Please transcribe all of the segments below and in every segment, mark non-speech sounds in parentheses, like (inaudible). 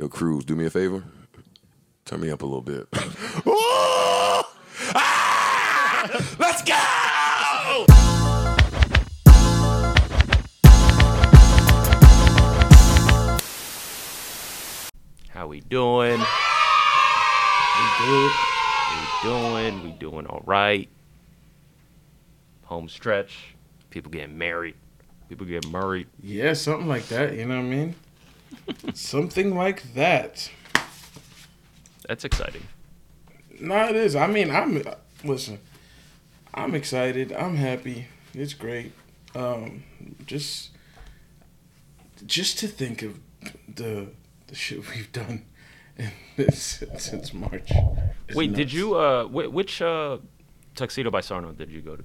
Yo, Cruz, do me a favor. Turn me up a little bit. (laughs) Ooh! Ah! Let's go! How we doing? We good. We doing? We doing all right? Home stretch. People getting married. People getting married. Yeah, something like that. You know what I mean? Something like that. That's exciting. No, it is. I mean, I'm listen. I'm excited. I'm happy. It's great. Um, just, just to think of the the shit we've done in this, since March. Wait, did you? Uh, wh- which uh, tuxedo by Sarno did you go to?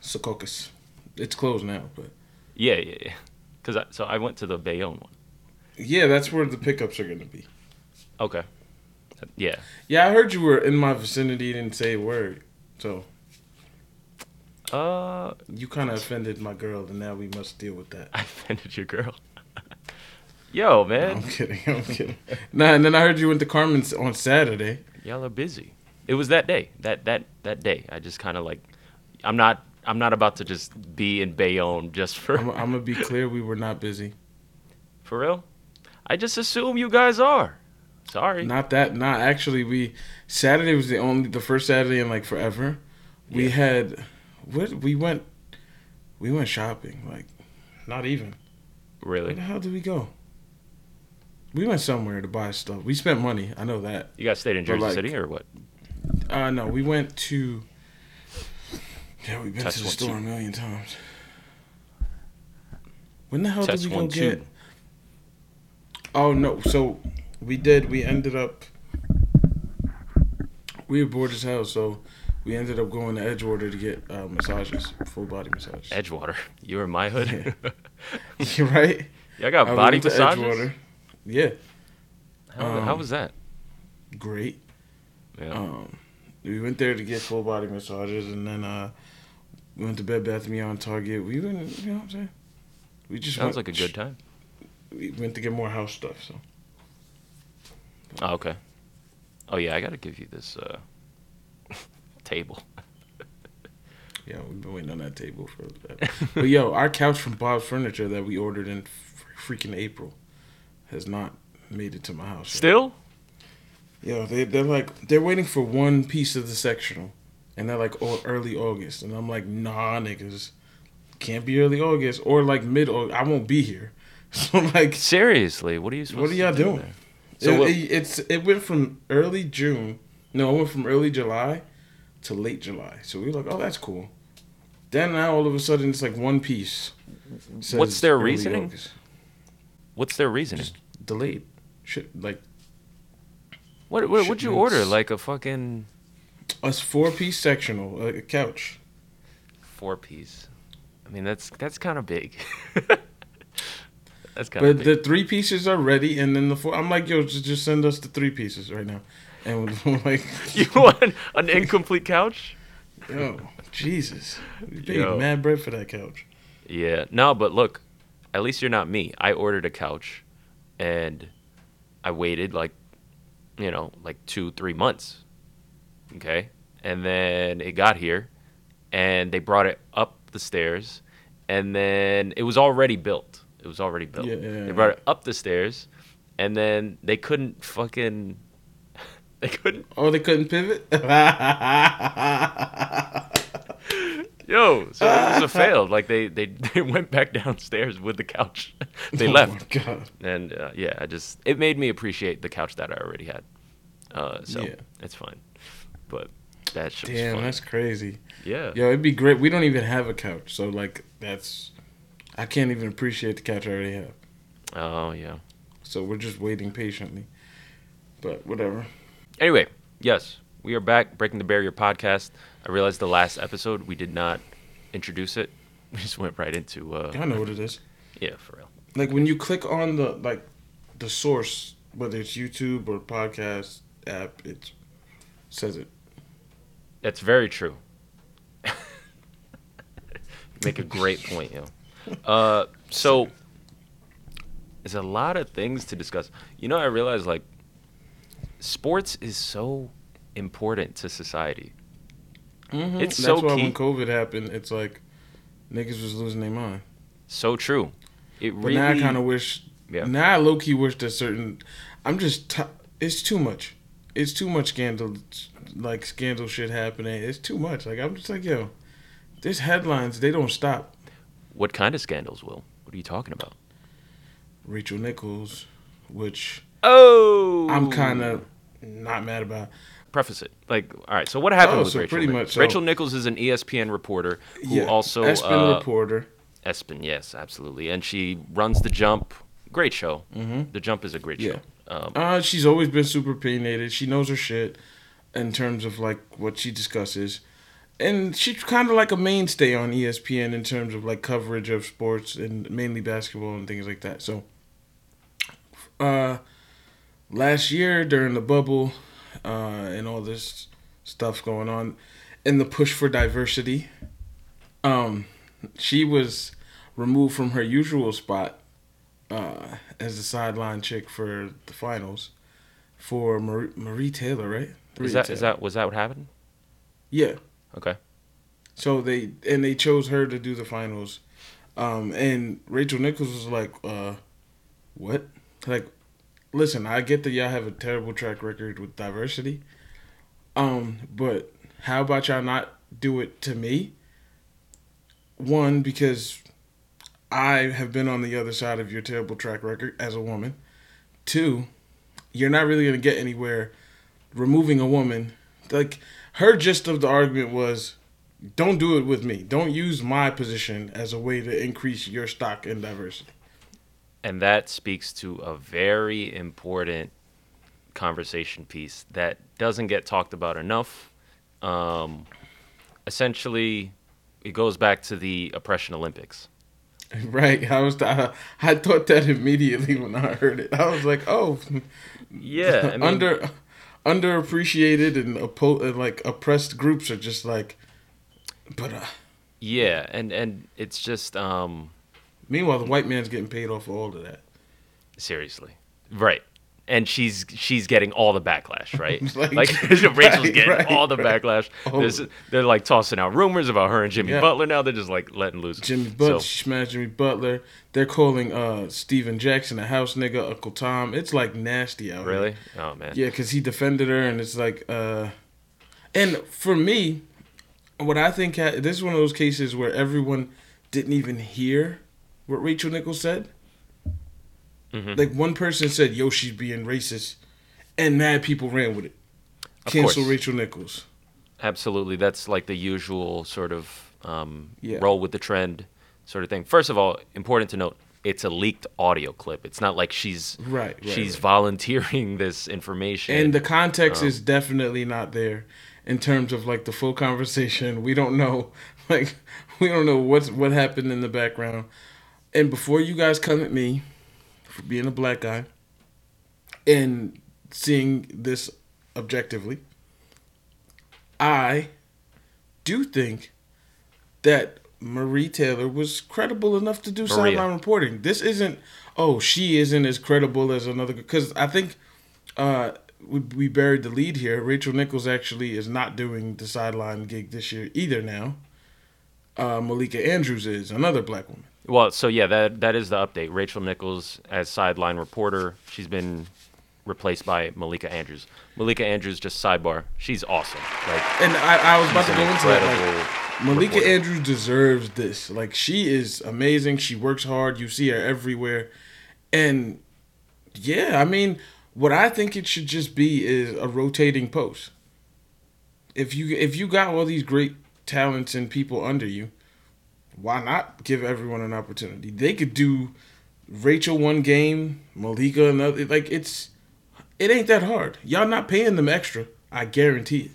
Secaucus. It's closed now, but Yeah, yeah, yeah. Cause I, so I went to the Bayonne one. Yeah, that's where the pickups are gonna be. Okay. Yeah. Yeah, I heard you were in my vicinity. Didn't say a word, so Uh, you kind of offended my girl, and now we must deal with that. (laughs) I offended your girl. (laughs) Yo, man, I'm kidding. I'm kidding. Nah, and then I heard you went to Carmen's on Saturday. y'all are busy. It was that day. That that that day. I just kind of like, I'm not. I'm not about to just be in Bayonne just for I'm, I'm gonna be clear. We were not busy. for real. I just assume you guys are. Sorry. Not that. Not actually. We Saturday was the only the first Saturday in like forever. We Yeah. had what we went. We went shopping. Like, not even. Where Really? the hell did we go? We went somewhere to buy stuff. We spent money. I know that. You guys stayed in Jersey like, City or what? Uh no, we went to. Yeah, we've been to the store two. a million times. When the hell did we go two. get? Oh no! So we did. We ended up. We were bored as hell, so we ended up going to Edgewater to get uh, massages, full body massages. Edgewater. You were in my hood. (laughs) (laughs) You're right. Y'all got Uh, we body massages. Edgewater. Yeah, How, how Um, was that? great. Yeah. Um, we went there to get full body massages, and then uh, we went to Bed Bath and Beyond Target. We went, you know what I'm saying? We just Sounds went, like a good time. We went to get more house stuff. So Oh, okay. Oh yeah, I gotta give you this uh, (laughs) table. (laughs) yeah, we've been waiting on that table for. That. but yo, our couch from Bob's Furniture that we ordered in f- freaking April has not made it to my house. yet. Still? Yo, they they're like they're waiting for one piece of the sectional, and they're like oh, early August, and I'm like nah, niggas, can't be early August or like mid August. I won't be here. (laughs) So like, Seriously, what are you supposed What are y'all do doing? there? so So it, what- it's it went from early June, no, it went from early July to late July. So we were like, oh, that's cool. Then now all of a sudden it's like one piece. What's their reasoning? August. What's their reasoning? Just delayed. Shit, like What what would you order? Like a fucking a four piece sectional, like a couch. four piece? I mean, that's that's kind of big. (laughs) that's kind But of the three pieces are ready, and then the four. I'm like, yo, just, just send us the three pieces right now, and we're (laughs) like, (laughs) you want an incomplete couch? yo, Jesus, we paid Yo. mad bread for that couch. Yeah. No, but look, at least you're not me. I ordered a couch, and I waited like, you know, like two three months. Okay, and then it got here, and they brought it up the stairs, and then it was already built. It was already built. Yeah, yeah, they brought it up the stairs, and then they couldn't fucking. (laughs) They couldn't. Oh, they couldn't pivot. (laughs) Yo, so it was a failed. Like they, they, (laughs) they went back downstairs with the couch. they Oh left. my God. and uh, yeah, I just it made me appreciate the couch that I already had. Uh, so Yeah. it's fine. But that shit Damn, that's crazy. yeah. Yo, it'd be great. We don't even have a couch, so like that's. I can't even appreciate the couch I already have. Oh yeah. So we're just waiting patiently. But whatever. Anyway, yes, we are back breaking the barrier podcast. I realized the last episode we did not introduce it. (laughs) We just went right into uh, I know what it is. yeah, for real. Like when you click on the like the source, whether it's YouTube or podcast app, it says it. That's very true. (laughs) Make a great point, yo. (laughs) Uh, so There's a lot of things to discuss. You know, I realize like sports is so important to society. Mhm. It's That's so why key. when COVID happened, it's like niggas was losing their mind. So true. It But really. now I kind of wish. Yeah. Now I low key wish that certain. I'm just. T- it's too much. It's too much scandal, like scandal shit happening. It's too much. Like I'm just like yo, there's headlines. They don't stop. What kind of scandals, Will? What are you talking about? Rachel Nichols, which Oh, I'm kind of not mad about. preface it. Like, all right. So what happened Oh, with so Rachel? pretty Nichols? much so. Rachel Nichols is an ESPN reporter who also Espen uh, reporter. ESPN, yes, absolutely, and she runs the Jump. Great show. Mm-hmm. The Jump is a great Yeah. show. Um, Uh, she's always been super opinionated. She knows her shit in terms of like what she discusses, and she's kind of like a mainstay on ESPN in terms of like coverage of sports and mainly basketball and things like that. So, uh, last year during the bubble, uh, and all this stuff going on, and the push for diversity, um, she was removed from her usual spot uh, as the sideline chick for the finals for Maria, Maria Taylor, right? Maria is that is Taylor. that was that what happened? Yeah. Okay. So they and they chose her to do the finals, um, and Rachel Nichols was like, uh, "What? Like, listen, I get that y'all have a terrible track record with diversity, um, but how about y'all not do it to me? One because I have been on the other side of your terrible track record as a woman. Two, you're not really gonna get anywhere removing a woman. Like her gist of the argument was don't do it with me. Don't use my position as a way to increase your stock and diversity. And that speaks to a very important conversation piece that doesn't get talked about enough. Um, essentially, it goes back to the oppression Olympics. (laughs) Right. I was I, I thought that immediately when I heard it. I was like, oh, Yeah, I (laughs) mean, under underappreciated and oppo- and, like oppressed groups are just like, but uh, yeah, and and it's just um, meanwhile the white man's getting paid off for all of that. seriously, right. And she's she's getting all the backlash, (laughs) right? Like, like, (laughs) Rachel's right, getting right, all the right. backlash. Oh. They're like tossing out rumors about her and Jimmy Yeah. Butler now. They're just like letting loose. Jimmy Butler, So- she smashed Jimmy Butler. They're calling uh Stephen Jackson a house nigga, Uncle Tom. It's like nasty out here. really? Oh man. Yeah, because he defended her, and it's like, uh, and for me, what I think ha- this is one of those cases where everyone didn't even hear what Rachel Nichols said. Mhm. Like one person said, "Yo, she's being racist," and mad people ran with it. Of Cancel course. Rachel Nichols. Absolutely, that's like the usual sort of um, Yeah. roll with the trend sort of thing. First of all, important to note, it's a leaked audio clip. It's not like she's Right, right, she's right. volunteering (laughs) this information. And the context Um, is definitely not there in terms of like the full conversation. We don't know, (laughs) like, we don't know what's what happened in the background. And before you guys come at me for being a black guy and seeing this objectively, I do think that Maria Taylor was credible enough to do sideline reporting. This isn't, oh, she isn't as credible as another. Because I think uh, we, we buried the lead here. Rachel Nichols actually is not doing the sideline gig this year either now. Uh, Malika Andrews is another black woman. Well, so yeah, that that is the update. Rachel Nichols as sideline reporter. She's been replaced by Malika Andrews. Malika Andrews, just sidebar, she's awesome. Like And I, I was about to go into that. Like, Malika reporter. Andrews deserves this. Like she is amazing. She works hard. You see her everywhere. And yeah, I mean, what I think it should just be is a rotating post. If you if you got all these great talents and people under you, why not give everyone an opportunity? They could do Rachel one game, Malika another. Like it's it ain't that hard. Y'all not paying them extra. I guarantee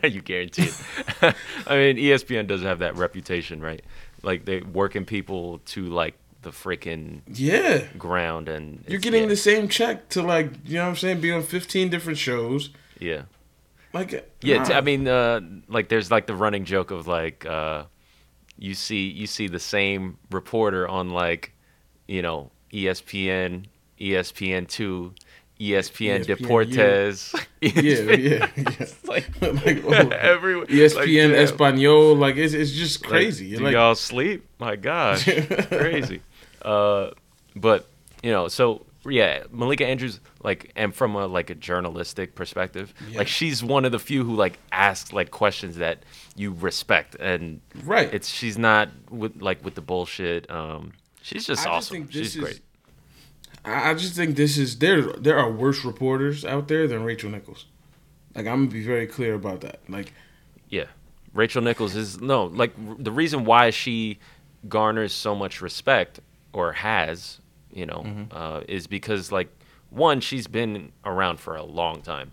it. (laughs) you guarantee it. (laughs) I mean, ESPN does have that reputation, right? Like they working people to like the freaking Yeah. ground, and You're getting yeah, the same check to like you know what I'm saying, be on 15 different shows. yeah. Like Yeah, nah. I mean, uh, like there's like the running joke of like uh, you see you see the same reporter on like you know ESPN, ESPN two, ESPN, ESPN, Deportes. Yeah, (laughs) yeah, yeah. like, (laughs) like oh, every ESPN like. Espanol, like it's it's just Like, crazy. do Like, y'all sleep? My gosh, (laughs) crazy. Uh, but you know, so yeah, Malika Andrews, like, and from a like a journalistic perspective, Yeah. like she's one of the few who like asks like questions that you respect, and right. it's she's not with like with the bullshit. Um, she's just I just awesome. think this she's is- great. I I just think this is there. There are worse reporters out there than Rachel Nichols. Like I'm gonna be very clear about that. Like Yeah. Rachel Nichols is no like r- the reason why she garners so much respect or has, you know, uh, is because like one she's been around for a long time.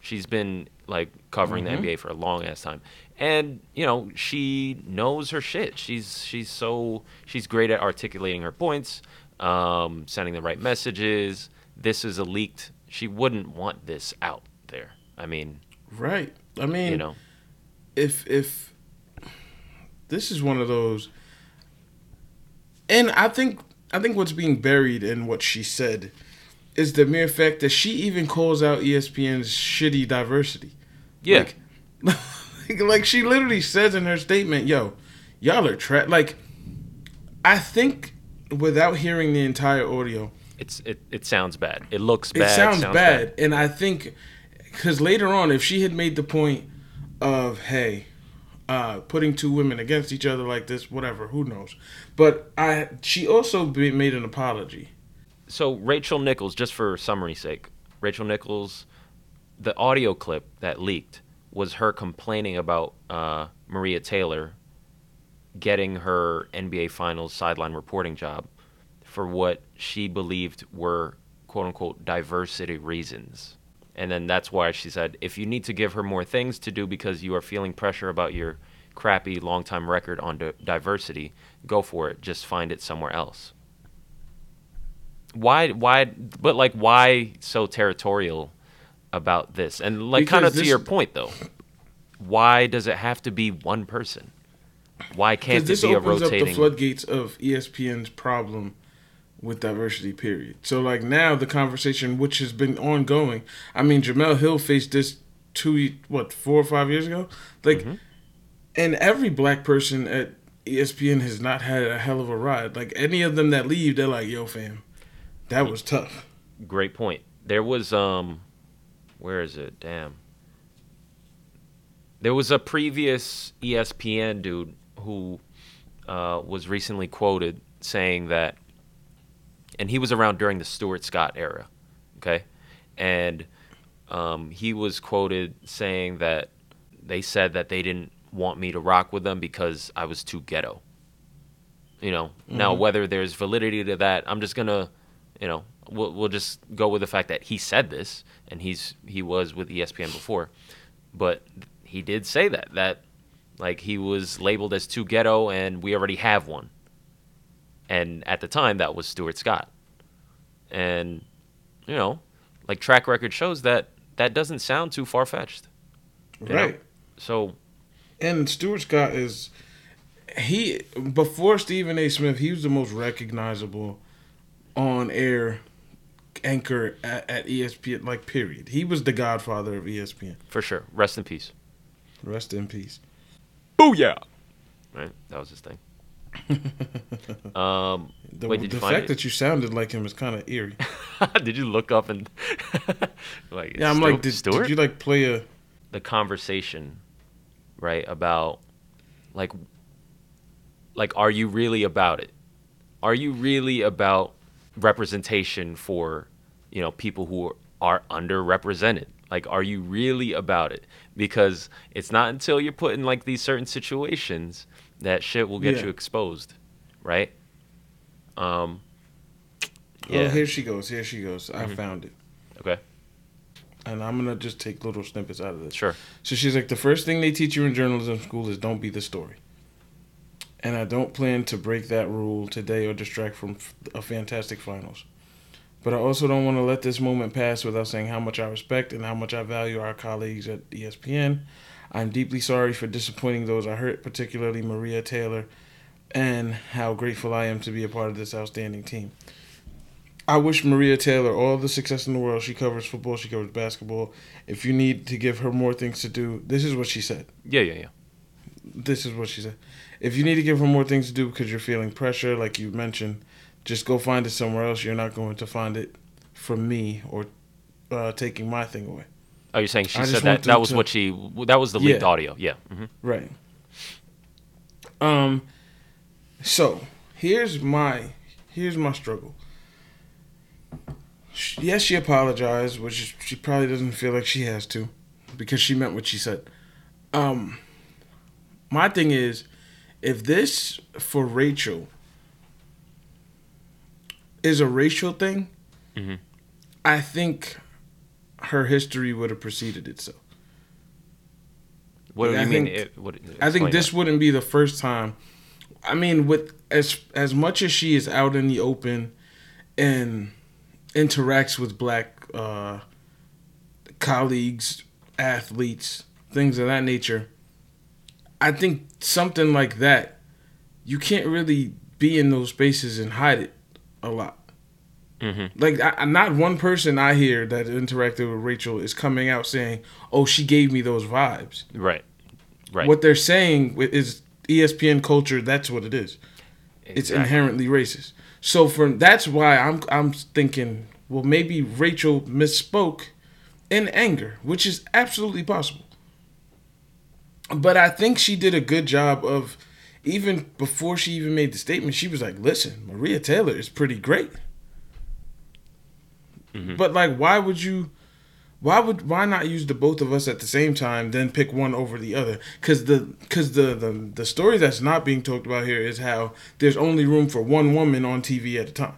She's been like covering the NBA for a long ass time. And, you know, she knows her shit. She's she's so she's great at articulating her points, um, sending the right messages. This is a leaked she wouldn't want this out there. I mean, right. I mean, you know. if if this is one of those and i think i think what's being buried in what she said is the mere fact that she even calls out espn's shitty diversity Yeah. (laughs) like, like she literally says in her statement yo y'all are tra like i think without hearing the entire audio It's it, it sounds bad. It looks bad. it bad. sounds, bad. and I think because later on, if she had made the point of hey, uh, putting two women against each other like this, whatever, who knows? But I, she also made an apology. So Rachel Nichols, just for summary's sake, Rachel Nichols, the audio clip that leaked was her complaining about uh, Maria Taylor getting her NBA Finals sideline reporting job for what she believed were quote unquote diversity reasons. And then that's why she said, if you need to give her more things to do because you are feeling pressure about your crappy long time record on di- diversity, go for it. Just find it somewhere else. Why? Why? But like, why so territorial about this? And like, kind of to your point though, why does it have to be one person? Why can't Because it this be a opens up the floodgates of ESPN's problem with diversity. Period. So like now the conversation, which has been ongoing. I mean, Jemele Hill faced this two, what, four or five years ago. Like, Mm-hmm. and every black person at ESPN has not had a hell of a ride. Like any of them that leave, they're like, "Yo, fam, that was tough." Great point. There was um, where is it? Damn. There was a previous ESPN dude who uh, was recently quoted saying that, and he was around during the Stuart Scott era, okay, and um, he was quoted saying that they said that they didn't want me to rock with them because I was too ghetto. You know, now whether there's validity to that, I'm just gonna, you know, we'll we'll just go with the fact that he said this and he's he was with ESPN before, but he did say that that like he was labeled as too ghetto and we already have one. And at the time that was Stuart Scott. And you know, like track record shows that that doesn't sound too far fetched. You know? Right. So And Stuart Scott is he before Stephen A. Smith, he was the most recognizable on air anchor at, at ESPN. Like period, he was the godfather of ESPN. for sure, rest in peace. Rest in peace. Booyah! Right, that was his thing. (laughs) um, The, Wait, the fact it? that you sounded like him is kind of eerie. (laughs) did you look up and (laughs) like? Yeah, I'm like, did, did you like play a? the conversation, right? About like, like, are you really about it? Are you really about representation for, you know, people who are underrepresented? Like, are you really about it? Because it's not until you're put in like these certain situations that shit will get Yeah. you exposed, right? Um. Oh, Yeah. here she goes. Here she goes. I Mhm. found it, okay. and I'm gonna just take little snippets out of this. Sure. So she's like, the first thing they teach you in journalism school is don't be the story. And I don't plan to break that rule today or distract from a fantastic finals. But I also don't want to let this moment pass without saying how much I respect and how much I value our colleagues at ESPN. I'm deeply sorry for disappointing those I hurt, particularly Maria Taylor, and how grateful I am to be a part of this outstanding team. I wish Maria Taylor all the success in the world. She covers football, she covers basketball. If you need to give her more things to do, this is what she said. Yeah, yeah, yeah. This is what she said. If you need to give her more things to do because you're feeling pressure, like you mentioned, just go find it somewhere else. You're not going to find it from me or uh, taking my thing away. Oh, you're saying she I said that that was to- what she that was the leaked Yeah. audio. Yeah. hmm Right. Um. So here's my here's my struggle. Sh- Yes, she apologized, which she probably doesn't feel like she has to, because she meant what she said. Um. My thing is, if this for Rachel is a racial thing, Mhm. I think her history would have preceded it. So. What do you I mean? think- It, what, I think this that. wouldn't be the first time. I mean, with as as much as she is out in the open and interacts with black uh, colleagues, athletes, things of that nature, I think something like that, you can't really be in those spaces and hide it a lot. Mhm. Like, I, not one person I hear that interacted with Rachel is coming out saying, "Oh, she gave me those vibes." Right. Right. What they're saying is ESPN culture. That's what it is. It's inherently racist. So for that's why I'm I'm thinking, well, maybe Rachel misspoke in anger, which is absolutely possible. But I think she did a good job of even before she even made the statement. She was like, "Listen, Maria Taylor is pretty great." Mhm. But like, why would you? Why would why not use the both of us at the same time, then pick one over the other? Because the because the, the the story that's not being talked about here is how there's only room for one woman on TV at a time.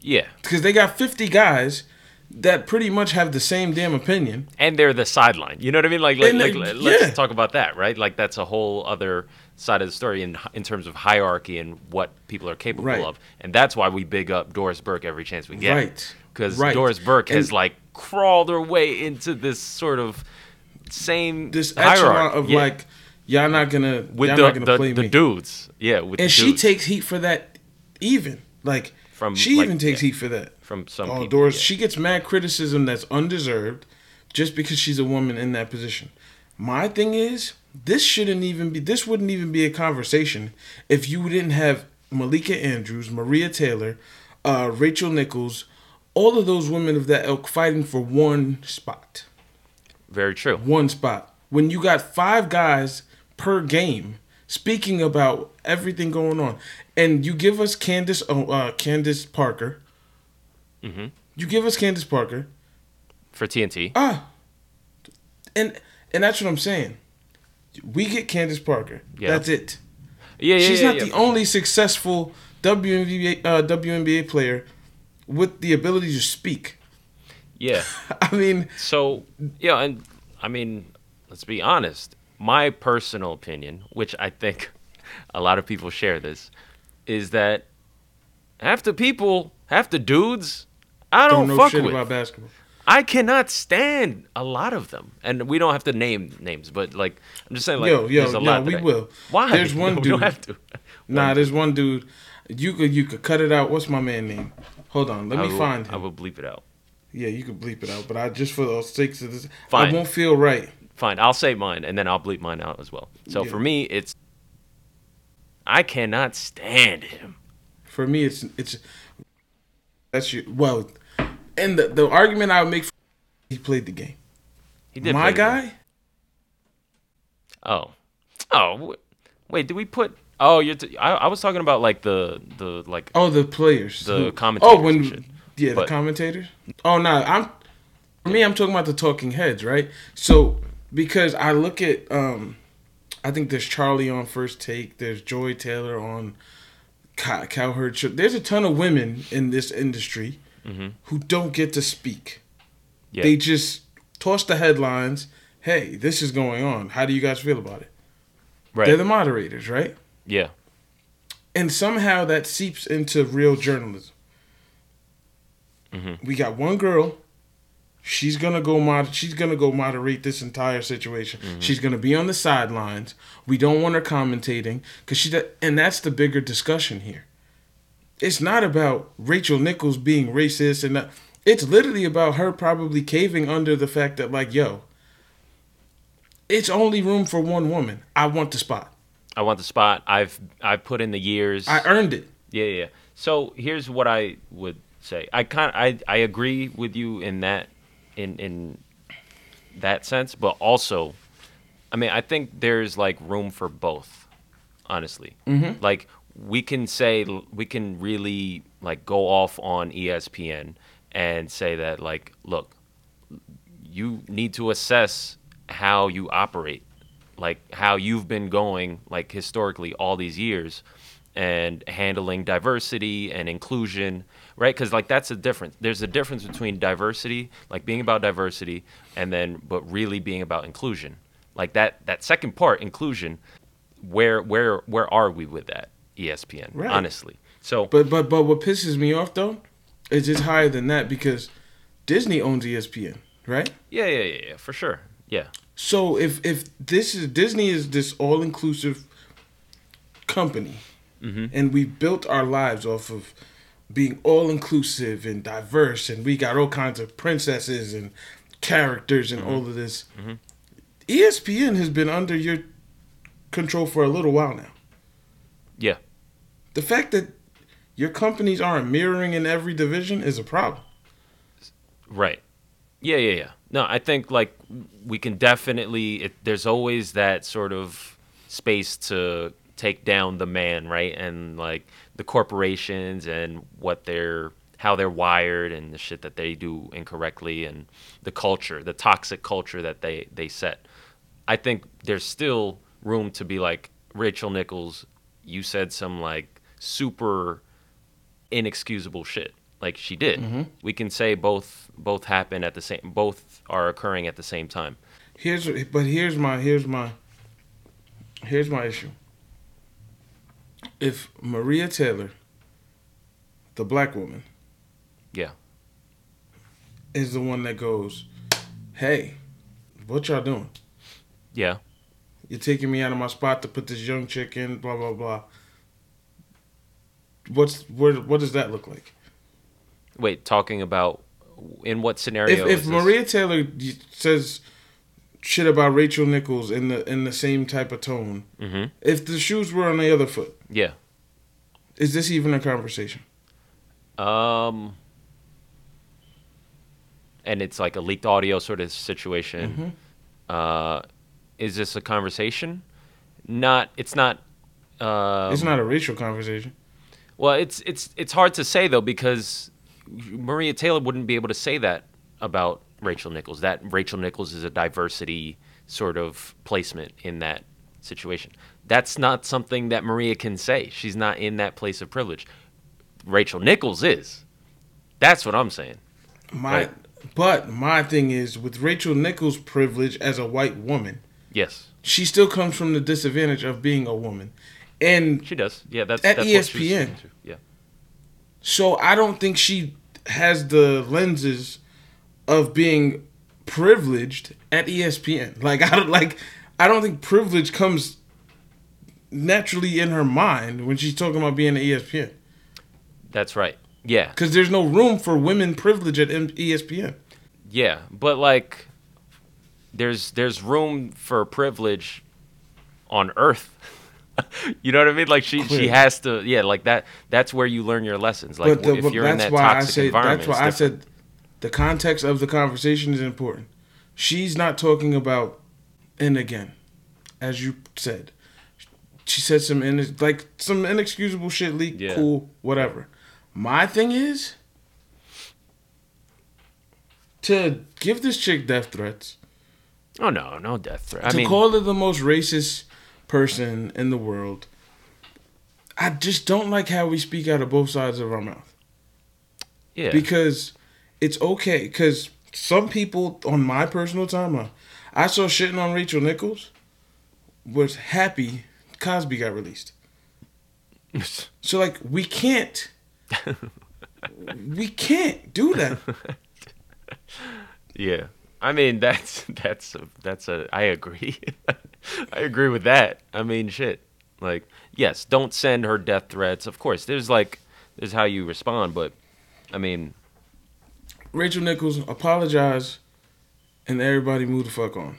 Yeah. Because they got 50 guys that pretty much have the same damn opinion. and they're the sideline. You know what I mean? Like, like, like they- let's talk about that, right? Like that's a whole other side of the story in in terms of hierarchy and what people are capable Right. of, and that's why we big up Doris Burke every chance we get, Right. Because Right. Doris Burke has like crawled her way into this sort of same This hierarchy of Yeah. like, y'all not gonna, with y'all the not gonna the, play the me. dudes, yeah, with and she dudes takes heat for that, even like From, she like, even takes yeah. heat for that. from some Oh, people. Doris, yeah. she gets mad criticism that's undeserved just because she's a woman in that position. My thing is, this shouldn't even be. This wouldn't even be a conversation if you didn't have Malika Andrews, Maria Taylor, uh, Rachel Nichols, all of those women of that ilk fighting for one spot. Very true. One spot. When you got five guys per game speaking about everything going on, and you give us Candace, oh, uh, Candace Parker. Mhm. You give us Candace Parker. For TNT, Ah, and and that's what I'm saying. We get Candace Parker. Yeah. That's it. yeah, yeah, She's yeah, not the only successful WNBA uh, WNBA player with the ability to speak. yeah. (laughs) I mean, So yeah, and I mean, let's be honest. My personal opinion, which I think (laughs) a lot of people share this, is that half the people, half the dudes, I don't don't, know fuck shit with. about basketball. I cannot stand a lot of them, and we don't have to name names, but like I'm just saying, like Yo, yo, there's a no, lot. we I- will. Why? There's (laughs) one No, We don't dude. have to. Nah, there's one dude. You could you could cut it out. What's my man name? Hold on, let I me will, find I will bleep it out. Yeah, you could bleep it out, but I just for the sakes of this, Fine. I won't feel right. Fine, I'll say mine, and then I'll bleep mine out as well. So Yeah. for me, it's I cannot stand him. For me, it's it's that's your well, and the the argument I would make, for, he played the game. He did My play the game. guy, Oh, oh, wait. Did we put? Oh, you're. T- I, I was talking about like the the like. oh the players, The commentators Oh, when yeah, the commentators. Oh no, I'm for me. I'm talking about the talking heads, right? So because I look at, um I think there's Charlie on First Take. There's Joy Taylor on Cow- Cowherd. Show. There's a ton of women in this industry Mhm. who don't get to speak. Yeah. They just toss the headlines. Hey, this is going on. How do you guys feel about it? right. They're the moderators, right? yeah. and somehow that seeps into real journalism. Mhm. We got one girl. She's gonna go mod. She's gonna go moderate this entire situation. She's gonna be on the sidelines. We don't want her commentating because she. do- And that's the bigger discussion here. It's not about Rachel Nichols being racist and that. It's literally about her probably caving under the fact that like, yo, it's only room for one woman. I want the spot. I want the spot. I've I've put in the years. I earned it. Yeah, yeah. So here's what I would say. I kind I I agree with you in that in in that sense, but also, I mean, I think there's like room for both. Honestly, mm-hmm. like we can say we can really like go off on ESPN and say that like, look, you need to assess how you operate, like how you've been going like historically all these years and handling diversity and inclusion right? Because like that's a difference. There's a difference between diversity like being about diversity and then but really being about inclusion. Like that that second part inclusion where where where are we with that espn right. honestly so but but but what pisses me off though is it's higher than that because disney owns espn right yeah yeah yeah, yeah for sure yeah so if if this is disney is this all-inclusive company mm-hmm. and we built our lives off of being all inclusive and diverse, and we got all kinds of princesses and characters and mm-hmm. all of this. Mm-hmm. ESPN has been under your control for a little while now. Yeah. The fact that your companies aren't mirroring in every division is a problem. Right. Yeah, yeah, yeah. No, I think like we can definitely. It, there's always that sort of space to take down the man, right? And like the corporations and what they're how they're wired and the shit that they do incorrectly and the culture, the toxic culture that they they set. I think there's still room to be like Rachel Nichols. You said some like super inexcusable shit, like she did. Mm-hmm. We can say both both happen at the same, both are occurring at the same time. Here's but here's my here's my here's my issue if Maria Taylor, the black woman, yeah, is the one that goes, "Hey, what y'all doing?" Yeah, you're taking me out of my spot to put this young chick in. Blah blah blah. What's where? What does that look like? Wait, talking about in what scenario? If, if Maria Taylor says shit about Rachel Nichols in the in the same type of tone. Mm-hmm. If the shoes were on the other foot, yeah, is this even a conversation? Um, and it's like a leaked audio sort of situation. Mm-hmm. Uh, is this a conversation? Not. It's not. Um, it's not a racial conversation. Well, it's it's it's hard to say though because Maria Taylor wouldn't be able to say that about Rachel Nichols. That Rachel Nichols is a diversity sort of placement in that situation. That's not something that Maria can say. She's not in that place of privilege. Rachel Nichols is. That's what I'm saying. My right? but my thing is with Rachel Nichols' privilege as a white woman. Yes. She still comes from the disadvantage of being a woman. And she does. Yeah, that's at that's ESPN. Yeah. So I don't think she has the lenses of being privileged at ESPN. Like I don't like I don't think privilege comes naturally in her mind when she's talking about being at ESPN. That's right. Yeah. Cuz there's no room for women privilege at ESPN. Yeah, but like there's there's room for privilege on earth. (laughs) (laughs) you know what I mean? Like she Clear. she has to yeah, like that that's where you learn your lessons. Like the, if you're in that toxic say, environment. That's why I said the context of the conversation is important. She's not talking about, and again, as you said, she said some in, like some inexcusable shit leak. Yeah. Cool, whatever. My thing is to give this chick death threats. Oh no, no death threat. I to mean, call her the most racist person in the world. I just don't like how we speak out of both sides of our mouth. Yeah. Because it's okay because some people on my personal timeline, uh, I saw shitting on Rachel Nichols, was happy Cosby got released. (laughs) so like we can't, (laughs) we can't do that. yeah, I mean that's (laughs) that's a, that's a I agree. (laughs) I agree with that. I mean shit. Like yes, don't send her death threats. Of course, there's like there's how you respond. But I mean, Rachel Nichols apologize, and everybody move the fuck on.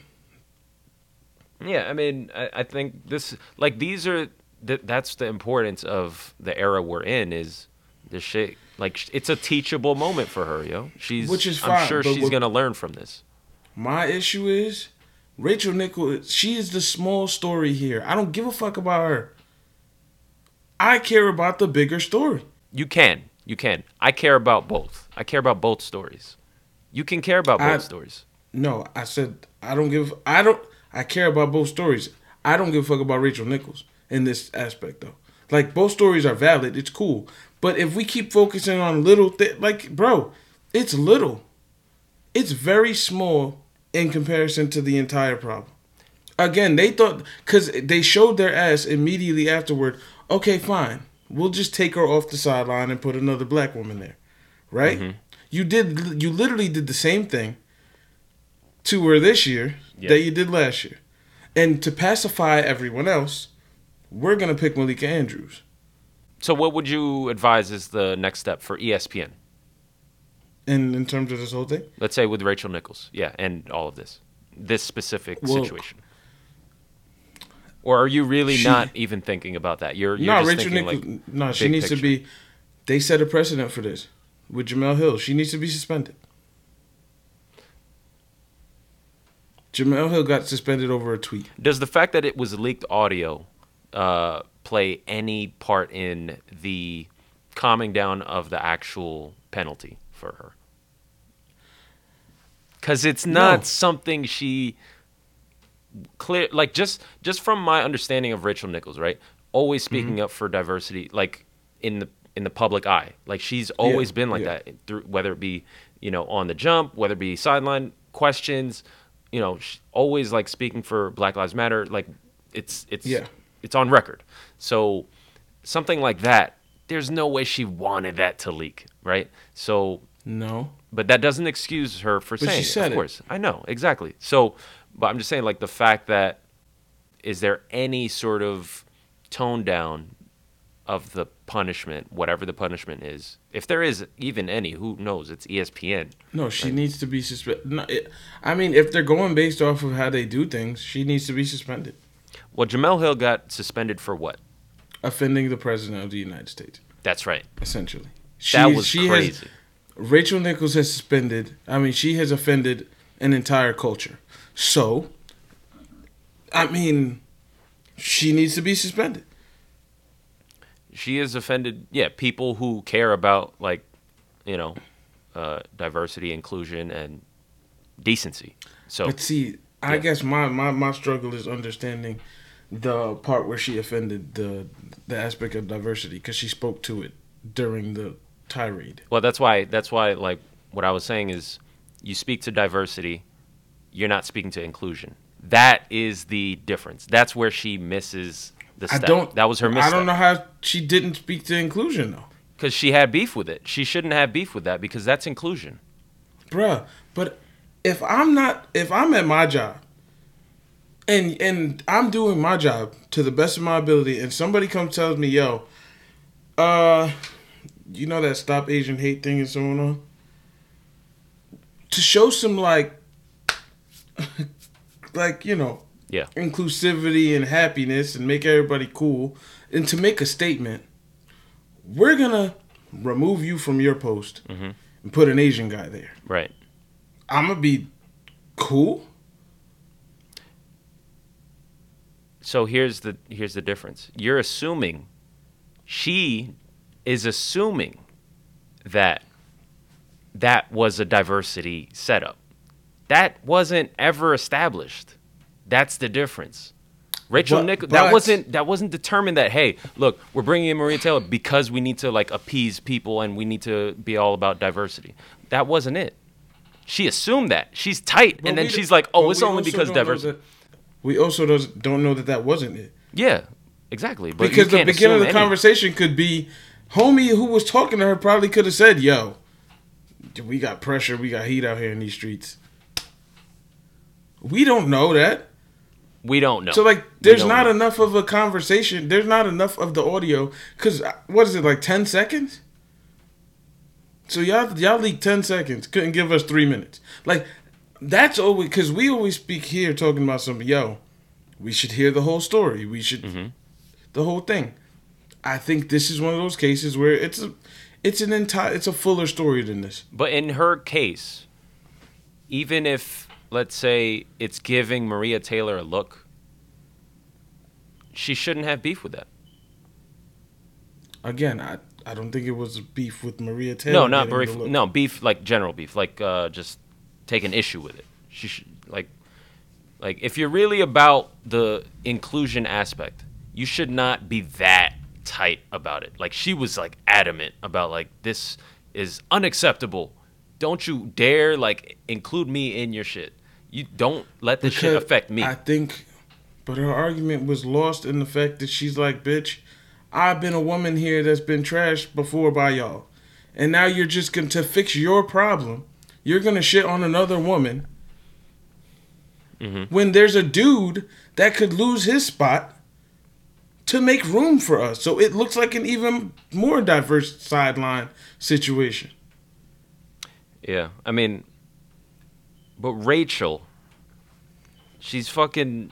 yeah, I mean, I, I think this like these are th- that's the importance of the era we're in is this shit. Like it's a teachable moment for her, yo. She's Which is I'm sure she's what- gonna learn from this. My issue is Rachel Nichols. She is the small story here. I don't give a fuck about her. I care about the bigger story. You can. You can. I care about both. I care about both stories. You can care about both I- stories. No, I said I don't give. I don't. I care about both stories. I don't give a fuck about Rachel Nichols in this aspect though. Like both stories are valid. It's cool. But if we keep focusing on little thi- like bro, it's little. It's very small in comparison to the entire problem. Again, they thought because they showed their ass immediately afterward. Okay, fine. We'll just take her off the sideline and put another black woman there, right? Mm-hmm. You did. You literally did the same thing to her this year Yeah. that you did last year, and to pacify everyone else, we're gonna pick Malika Andrews. So, what would you advise is the next step for ESPN? In in terms of this whole thing, Let's say with Rachel Nichols, yeah, and all of this, this specific Well- situation. Or are you really She- not even thinking about that? You're, you're no, Rachel Nichols. like no, she needs to be. They set a precedent for this with Jemele Hill. She needs to be suspended. Jemele Hill got suspended over a tweet. Does the fact that it was leaked audio uh, play any part in the calming down of the actual penalty for her? Because it's not No. something she clear like just just from my understanding of Rachel Nichols, right? Always Mm-hmm. speaking up for diversity, like in the in the public eye. Like she's always been like yeah. that, through whether it be you know on the jump, whether it be sideline questions, you know, always like speaking for Black Lives Matter. Like it's it's Yeah. it's on record. So something like that, there's no way she wanted that to leak, right? So No, but that doesn't excuse her for But she saying it, said of it. course. I know, exactly. So, but I'm just saying, like, the fact that is there any sort of tone down of the punishment, whatever the punishment is? If there is even any, who knows? It's ESPN. no, she needs to be suspended. No, I mean, if they're going based off of how they do things, she needs to be suspended. Well, Jemele Hill got suspended for what? Offending the president of the United States, That's right. essentially. That She- was she has- crazy. Rachel Nichols has suspended. I mean, she has offended an entire culture. So, I mean, she needs to be suspended. she has offended yeah people who care about like you know uh, diversity inclusion and decency so But see, I Yeah. guess my, my, my struggle is understanding the part where she offended the the aspect of diversity because she spoke to it during the tirade. well that's why that's why like what i was saying is you speak to diversity you're not speaking to inclusion that is the difference that's where she misses the I step don't. that was her misstep I don't know how she didn't speak to inclusion though, because she had beef with it she shouldn't have beef with that because that's inclusion bruh. But if I'm not, if I'm at my job, and and I'm doing my job to the best of my ability, and somebody comes tells me, "Yo, uh, you know that stop Asian hate thing is going on," to show some like, (laughs) like you know, yeah. inclusivity and happiness and make everybody cool and to make a statement we're gonna remove you from your post Mm-hmm. and put an asian guy there. Right. I'm gonna be cool So here's the here's the difference. You're assuming she is assuming that that was a diversity setup. That wasn't ever established. That's the difference. Rachel But- Nichols, that wasn't that wasn't determined that hey, look, we're bringing in Maria Taylor because we need to like appease people and we need to be all about diversity. That wasn't it. She assumed that. She's tight and then she's like, "Oh, it's only because diversity." We also don't know that that wasn't it Yeah, exactly. But because the beginning of the conversation could be homie who was talking to her probably could have said yo we got pressure we got heat out here in these streets we don't know that We don't know. So like, there's not know. enough of a conversation. There's not enough of the audio because uh, what is it like ten seconds? So y'all y'all leaked ten seconds, couldn't give us three minutes. Like that's always because we always speak here talking about something. Yo, we should hear the whole story. We should Mm-hmm. the whole thing. I think this is one of those cases where it's a it's an entire it's a fuller story than this. But in her case, even if let's say it's giving Maria Taylor a look, she shouldn't have beef with that. Again, I I don't think it was beef with Maria Taylor. no, not beef. No beef, like general beef, like uh, just take an issue with it. She should like, like if you're really about the inclusion aspect, you should not be that tight about it. Like she was like adamant about like this is unacceptable. Don't you dare like include me in your shit. You don't let this shit affect me. I think, but her argument was lost in the fact that she's like, bitch, I've been a woman here that's been trashed before by y'all. And now you're just going to fix your problem. You're going to shit on another woman. Mm-hmm. When there's a dude that could lose his spot to make room for us. So it looks like an even more diverse sideline situation. Yeah, I mean, but Rachel, she's fucking,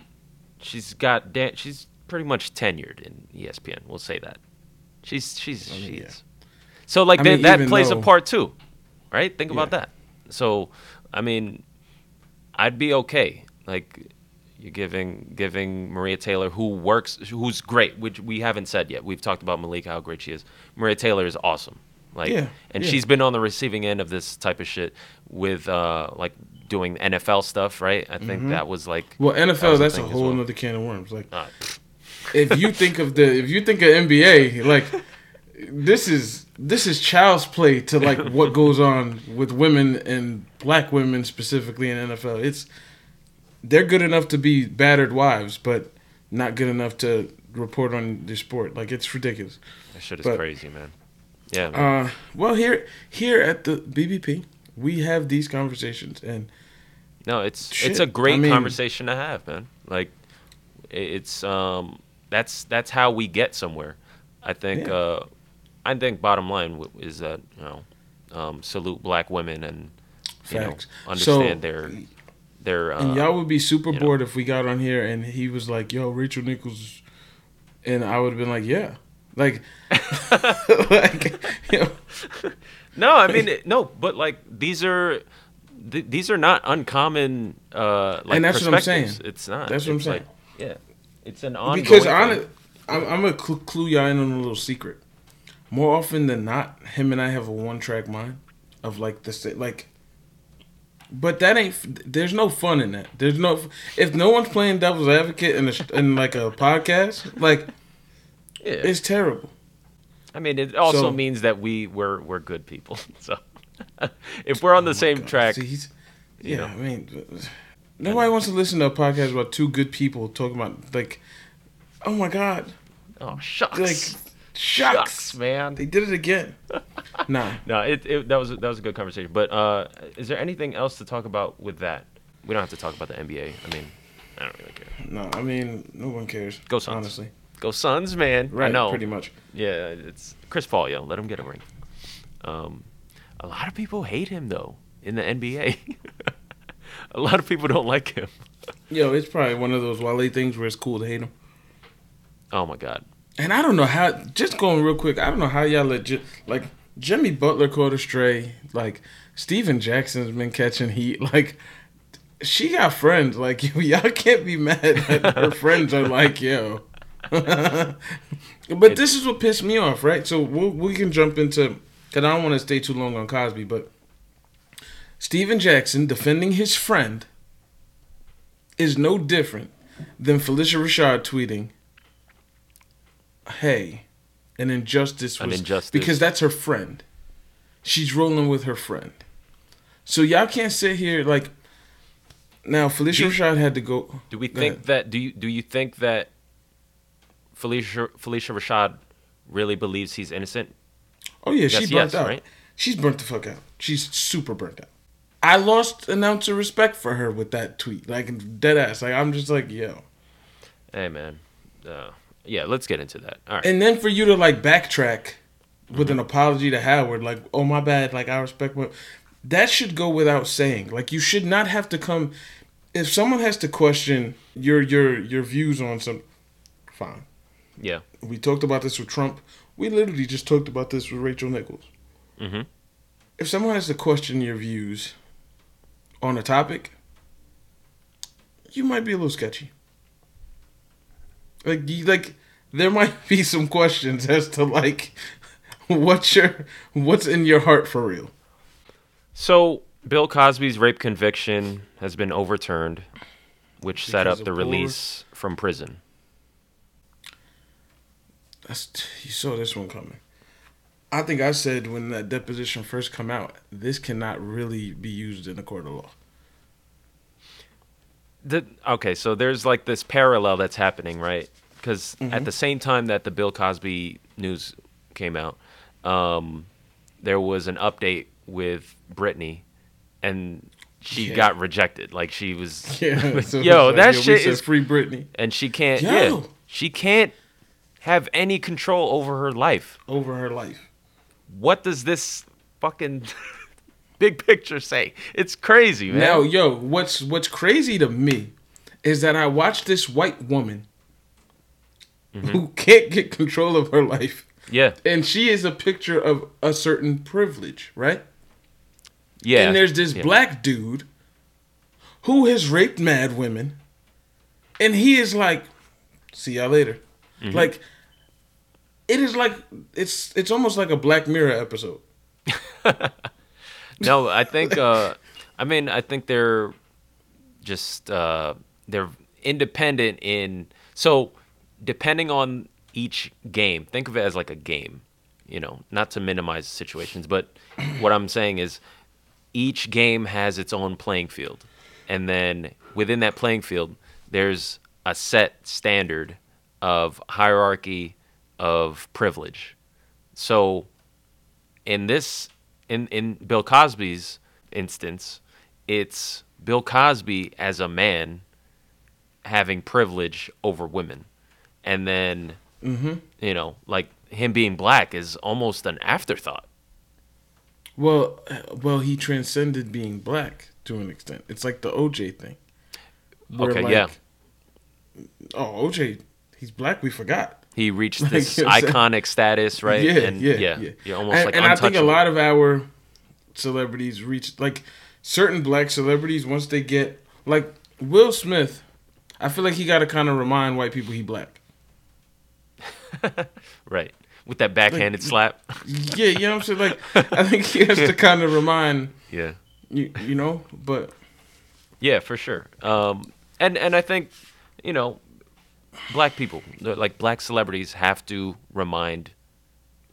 she's got, da- she's pretty much tenured in ESPN. We'll say that. She's she's I mean, she's. yeah. So like I that, mean, that even plays though- a part too, right? Think about that. So, I mean, I'd be okay. Like you're giving giving Maria Taylor, who works, who's great, which we haven't said yet. We've talked about Malika, how great she is. Maria Taylor is awesome. Like, Yeah, and yeah. she's been on the receiving end of this type of shit with uh like doing NFL stuff, right? I think that was like Mm-hmm. Well, NFL, was that's a whole well. nother can of worms. Like, uh, if you think of the if you think of NBA, like (laughs) this is this is child's play to like (laughs) what goes on with women and black women specifically in NFL. It's they're good enough to be battered wives, but not good enough to report on the sport. Like it's ridiculous. that shit is but- crazy, man. Yeah, man. Uh, well, here here at the BBP, we have these conversations, and No, it's Shit, it's a great I mean- conversation to have, man. Like it's um that's that's how we get somewhere. I think Yeah. uh I think bottom line is that, you know, um salute black women and you know understand So- their their uh, And y'all would be super you know. bored if we got on here and he was like, "Yo, Rachel Nichols," and I would have been like, "Yeah." Like, (laughs) like you know, (laughs) No, I mean no, but like these are th- these are not uncommon uh like And that's what I'm saying. It's not. That's what I'm It's saying. Like, yeah. It's an ongoing because it, I'm, I'm gonna cl- clue y'all in on a little secret. More often than not, him and I have a one track mind of like the sta- like. But that ain't. There's no fun in that. There's no. If no one's playing devil's advocate in a in like a podcast, like yeah. it's terrible. I mean, it also So- means that we we're we're good people. (laughs) So if we're on the oh same Oh God, track, see, yeah, know. I mean, nobody wants to listen to a podcast about two good people talking about like, oh my god, oh shucks, like shucks, shucks, man. they did it again. (laughs) nah, No, it, it that was that was a good conversation. But uh, is there anything else to talk about with that? We don't have to talk about the NBA. I mean, I don't really care. no, I mean, no one cares. Go Suns. honestly. Go Suns, man. Right, I know. pretty much. Yeah, it's Chris Paul, yo. Let him get a ring. Um, a lot of people hate him though in the NBA. (laughs) a lot of people don't like him. Yo, it's probably one of those Wale things where it's cool to hate him. Oh my god. And I don't know how. Just going real quick, I don't know how y'all legit like Jimmy Butler caught a stray. Like Stephen Jackson's been catching heat. (laughs) Like she got friends. Like (laughs) y'all can't be mad that her (laughs) friends are like yo. but this is what pissed me off, right? So we'll, we can jump into because I don't want to stay too long on Cosby, but Stephen Jackson defending his friend is no different than Phylicia Rashad tweeting, "Hey, an injustice An was injustice. because that's her friend. She's rolling with her friend. So y'all can't sit here like now. Phylicia Do- Rashad had to go. Do we Go think ahead. that do you do you think that Phylicia Phylicia Rashad really believes he's innocent? Oh yeah, she burnt yes, out. right? She's burnt the fuck out. She's super burnt out. I lost an ounce of respect for her with that tweet. Like dead ass. Like I'm just like yo. Hey man. Uh, yeah, let's get into that. All right. And then for you to like backtrack with an apology to Howard, like, "Oh my bad, like I respect what." That should go without saying. Like you should not have to come. If someone has to question your your your views on some, fine. Yeah. We talked about this with Trump. We literally just talked about this with Rachel Nichols. Mhm. If someone has to question your views on a topic, you might be a little sketchy. Like, you, like there might be some questions as to like what's your what's in your heart for real. So Bill Cosby's rape conviction has been overturned, which set up the poor- release from prison. That's you saw this one coming. I think I said when that deposition first come out, this cannot really be used in a court of law. The, okay, so there's like this parallel that's happening, right? Because at the same time that the Bill Cosby news came out, um, there was an update with Britney, and she Yeah. got rejected. Like she was, (laughs) Yeah, (laughs) so yo, like, that yo, shit is, free Britney and she can't, Yo. yeah, she can't have any control over her life. over her life. What does this fucking (laughs) big picture say? It's crazy, man. Now, yo, what's what's crazy to me is that I watched this white woman Mm-hmm. who can't get control of her life, yeah, and she is a picture of a certain privilege, right? yeah. And there's this yeah. black dude who has raped mad women, and he is like, "See y'all later." Mm-hmm. Like, it is like it's it's almost like a Black Mirror episode. (laughs) (laughs) No, I think. Uh, I mean, I think they're just uh, they're independent in. So, depending on each game, think of it as like a game. You know, not to minimize situations, but what I'm saying is, each game has its own playing field, and then within that playing field, there's a set standard of hierarchy of privilege. So, in this in in Bill Cosby's instance, it's Bill Cosby as a man having privilege over women, and then mm-hmm. you know, like him being black is almost an afterthought. Well, well, he transcended being black to an extent. It's like the OJ thing. Okay, yeah. Oh, OJ, he's black. We forgot. He reached this saying? iconic status, right? Yeah, and yeah, yeah. You're almost and, like and I think a lot of our celebrities reach like certain black celebrities once they get like Will Smith. I feel like he got to kind of remind white people he black. (laughs) right with that backhanded slap. (laughs) Yeah, you know what I'm saying. Like I (laughs) think he has to kind of remind yeah. you, you know. But Yeah, for sure. Um, and and I think, you know, black people, like black celebrities, have to remind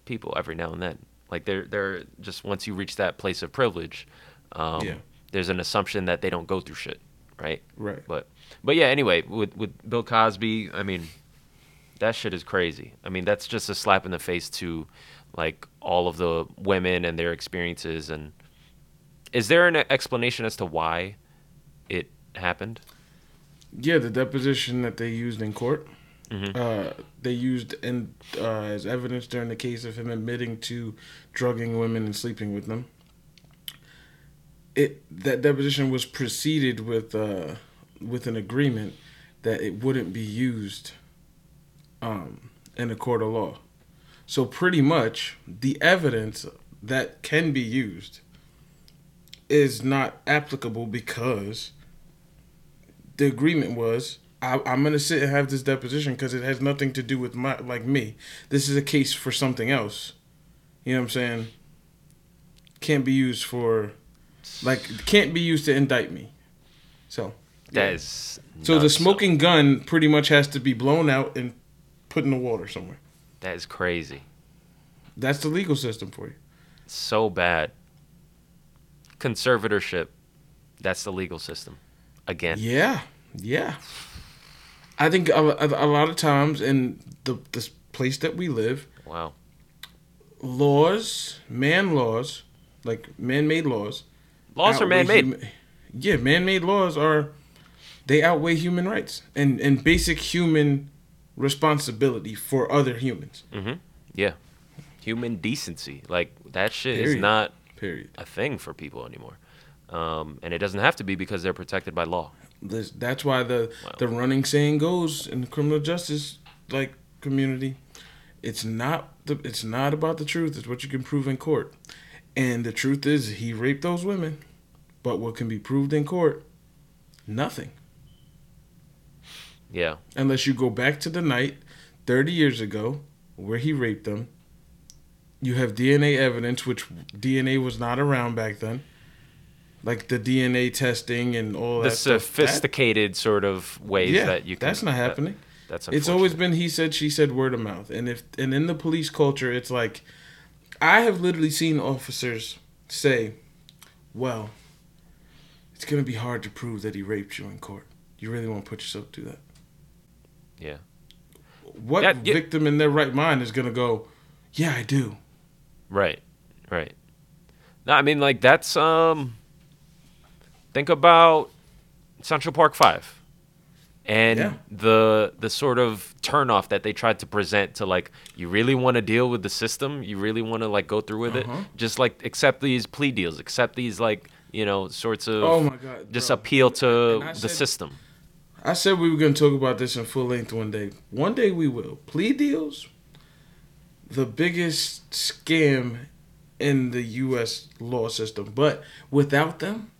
people every now and then. Like they're they're just once you reach that place of privilege, um, Yeah. there's an assumption that they don't go through shit, right? Right. But but yeah, anyway, with with Bill Cosby, I mean, that shit is crazy. I mean, that's just a slap in the face to like all of the women and their experiences. And is there an explanation as to why it happened? Yeah, the deposition that they used in court, Mm-hmm. uh, they used in uh, as evidence during the case of him admitting to drugging women and sleeping with them. It that deposition was preceded with uh, with an agreement that it wouldn't be used um, in a court of law. So pretty much the evidence that can be used is not applicable because the agreement was I, I'm gonna sit and have this deposition because it has nothing to do with my like me. This is a case for something else. You know what I'm saying? Can't be used for like can't be used to indict me. So That is so the smoking gun pretty much has to be blown out and put in the water somewhere. That is crazy. That's the legal system for you. So bad. Conservatorship. That's the legal system. Again. Yeah, yeah. I think a, a, a lot of times in the this place that we live, Wow. laws, man laws, like man-made laws. Laws are man-made. huma- yeah, man-made laws are they outweigh human rights and and basic human responsibility for other humans. Mm-hmm. Yeah. human decency. Like that shit is not Period. a thing for people anymore. Um, and it doesn't have to be because they're protected by law. This, that's why the Wow. the running saying goes in the criminal justice like community, it's not the it's not about the truth. It's what you can prove in court, and the truth is he raped those women, but what can be proved in court, nothing. Yeah. Unless you go back to the night, thirty years ago, where he raped them. You have DNA evidence, which DNA was not around back then. Like the DNA testing and all The that. stuff. That- sophisticated sort of ways yeah, that you can. that's not that- happening. that's It's always been he said, she said, word of mouth. And if and in the police culture, it's like I have literally seen officers say, "Well, it's gonna be hard to prove that he raped you in court. You really want to put yourself through that? Yeah. What Yeah, yeah. victim in their right mind is gonna go, "Yeah, I do." Right. Right. No, I mean like that's um think about Central Park 5 and Yeah. the the sort of turnoff that they tried to present to like you really want to deal with the system, you really want to like go through with Uh-huh. it, just like accept these plea deals, accept these like, you know, sorts of Oh my god! just bro. appeal to the said- system. I said we were going to talk about this in full length one day. One day we will. Plea deals, the biggest scam in the U.S. law system. But without them,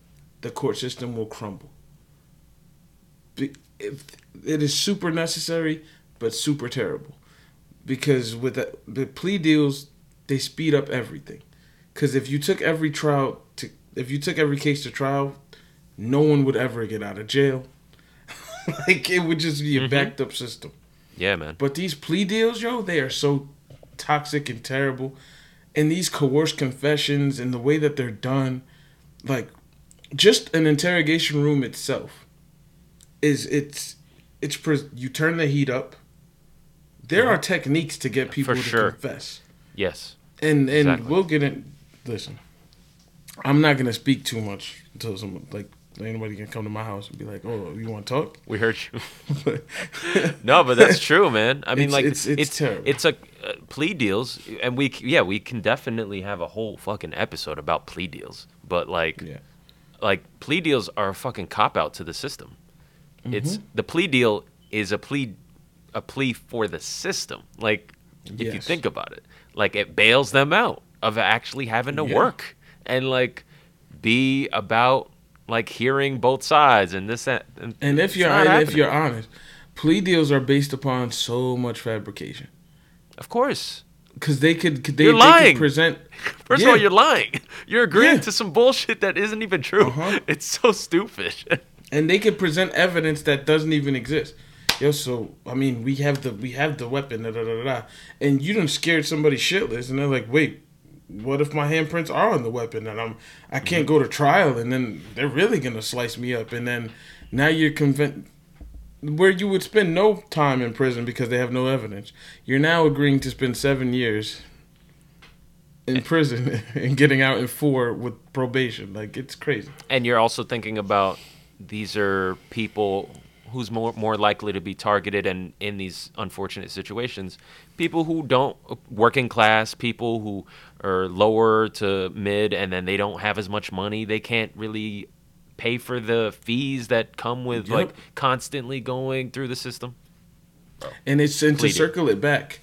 the court system will crumble. If- It is super necessary, but super terrible. Because with the, the plea deals, they speed up everything. Because if you took every trial to, if you took every case to trial, no one would ever get out of jail. (laughs) like it would just be a Mhm. backed up system. Yeah, man. But these plea deals, yo, they are so toxic and terrible. And these coerced confessions and the way that they're done, like just an interrogation room itself is it's it's pres- you turn the heat up. There are techniques to get people to sure. confess. Yes. And and Exactly. we'll get in listen. I'm not gonna speak too much until someone like anybody can come to my house and be like, "Oh, you want to talk?" We heard you. (laughs) No, but that's true, man. I mean, It's- like it's- it's it's it's terrible. it's a uh, plea deals, and we yeah we can definitely have a whole fucking episode about plea deals. But like yeah. Like plea deals are a fucking cop out to the system. It's Mm-hmm. the plea deal is a plea a plea for the system. Like if you think about it, like it bails them out of actually having to Yeah. work and like be about like hearing both sides and this that and, And if you're and if you're honest, plea deals are based upon so much fabrication of course because they could could- they, You're they lying. could present. (laughs) First of all, you're lying. You're agreeing Yeah. to some bullshit that isn't even true. Uh-huh. (laughs) It's so stupid. (laughs) and they could present evidence that doesn't even exist. Yo, so I mean, we have the we have the weapon, da da da da, and you done scared somebody shitless, and they're like, wait, what if my handprints are on the weapon and I'm I can't go to trial, and then they're really gonna slice me up, and then now you're convinced where you would spend no time in prison because they have no evidence. You're now agreeing to spend seven years in prison (laughs) and getting out in four with probation. Like it's crazy. and you're also thinking about these are people who's more more likely to be targeted and in these unfortunate situations people who don't working class people who are lower to mid and then they don't have as much money they can't really pay for the fees that come with Yep. like constantly going through the system And it's and to circle it back,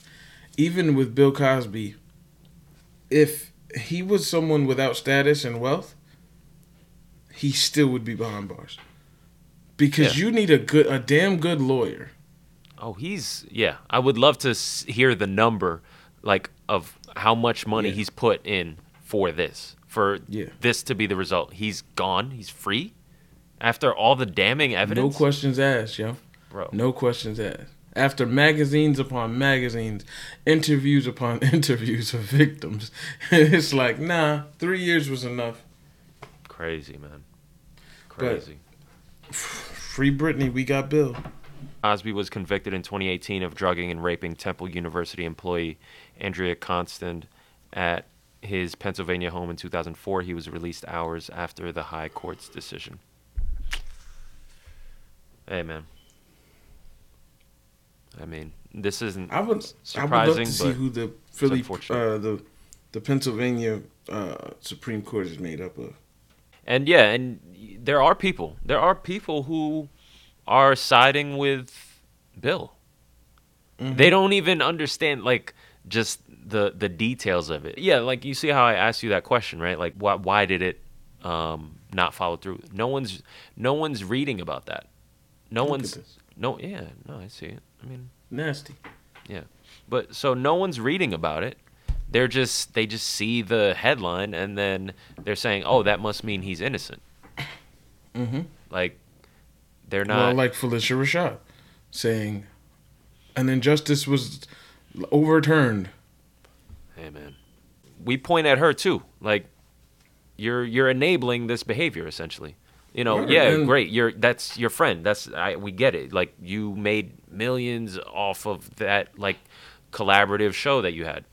even with Bill Cosby, if he was someone without status and wealth, he still would be behind bars. Because Yeah. you need a good, a damn good lawyer. Oh, he's yeah. I would love to hear the number, like of how much money Yeah. he's put in for this, for Yeah. this to be the result. He's gone. He's free after all the damning evidence. No questions asked, yo. bro. No questions asked. After magazines upon magazines, interviews upon (laughs) interviews of victims, (laughs) it's like, nah, three years was enough. Crazy man. Crazy. Free Britney, we got Bill. Osby was convicted in 2018 of drugging and raping Temple University employee Andrea Constand at his Pennsylvania home in 2004. He was released hours after the High Court's decision. Hey, man. I mean, this isn't I would. I would love to see who the Philly, uh, the the Pennsylvania uh, Supreme Court is made up of. And yeah, and there are people. There are people who are siding with Bill. They don't even understand like just the the details of it. Yeah, like you see how I asked you that question, right? Like why why did it um not follow through? No one's no one's reading about that. No Look one's no yeah, no, I see it. I mean, Nasty. yeah. But so no one's reading about it. They're just they just see the headline and then they're saying, "Oh, that must mean he's innocent." Mm-hmm. Like they're well, not like Phylicia Rashad saying an injustice was overturned. Hey man. We point at her too. Like you're you're enabling this behavior essentially. You know, Right, yeah, great. You're that's your friend. That's I we get it. Like you made millions off of that like collaborative show that you had.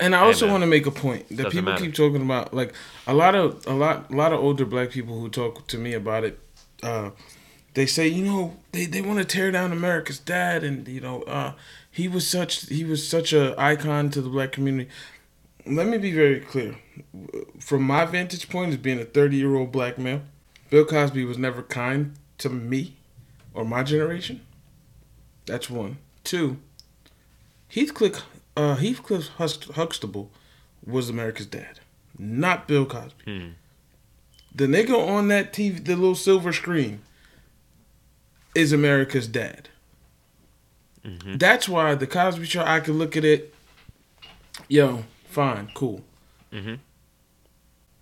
And I also want to make a point that Doesn't people matter. keep talking about, like a lot of a lot a lot of older black people who talk to me about it. Uh, they say, you know, they, they want to tear down America's dad, and you know, uh, he was such he was such a icon to the black community. Let me be very clear. From my vantage point, as being a thirty year old black male, Bill Cosby was never kind to me or my generation. That's one. Two. Heathcliff uh, Heathcliff Huxtable was America's dad, not Bill Cosby. Hmm. The nigga on that TV, the little silver screen, is America's dad. Mhm. That's why the Cosby Show. I could look at it. Yo, fine, cool. Mhm.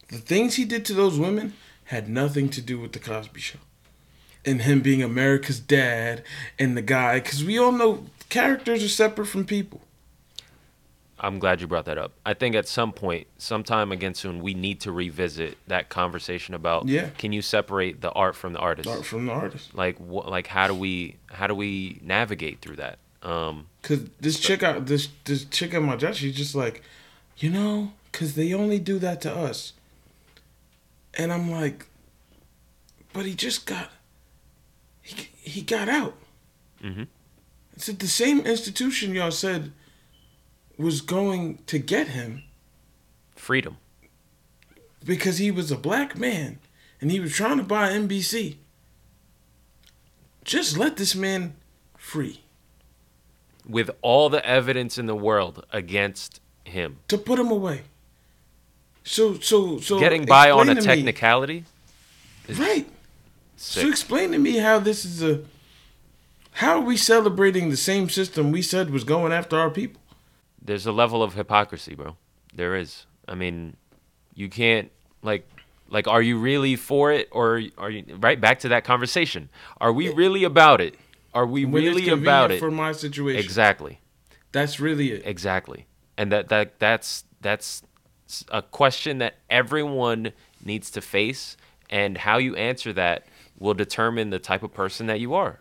The things he did to those women had nothing to do with the Cosby Show, and him being America's dad and the guy. Because we all know characters are separate from people. I'm glad you brought that up. I think at some point, sometime again soon, we need to revisit that conversation about Yeah. can you separate the art from the artist? Art from the artist. Like what like how do we how do we navigate through that? Um Cause this chick out this this chick at my job, she's just like, you know, cause they only do that to us. And I'm like, but he just got, he he got out. Mhm. I said the same institution y'all said was going to get him freedom. because he was a black man and he was trying to buy NBC. Just let this man free with all the evidence in the world against him. to put him away. So so so Getting by on a explain to me- technicality, is right? sick. So explain to me how this is a. How are we celebrating the same system we said was going after our people? There's a level of hypocrisy, bro. There is. I mean, you can't like like are you really for it or are you right back to that conversation? Are we really about it? Are we When really about it? for my situation? Exactly. That's really it. Exactly. And that that that's that's a question that everyone needs to face and how you answer that will determine the type of person that you are.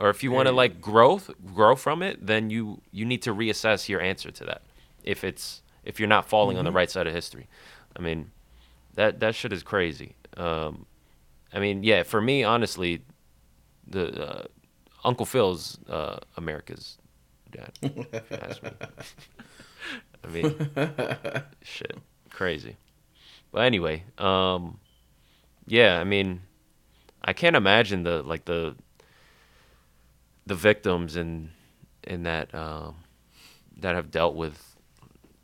Or if you want to like growth grow from it, then you you need to reassess your answer to that. If it's if you're not falling on the right side of history. I mean, that that shit is crazy. Um I mean, yeah, for me honestly, the uh, Uncle Phil's uh, America's dad. if you ask me. I mean, (laughs) shit, crazy. But anyway, um, yeah, I mean, I can't imagine the like the the victims in in that um, that have dealt with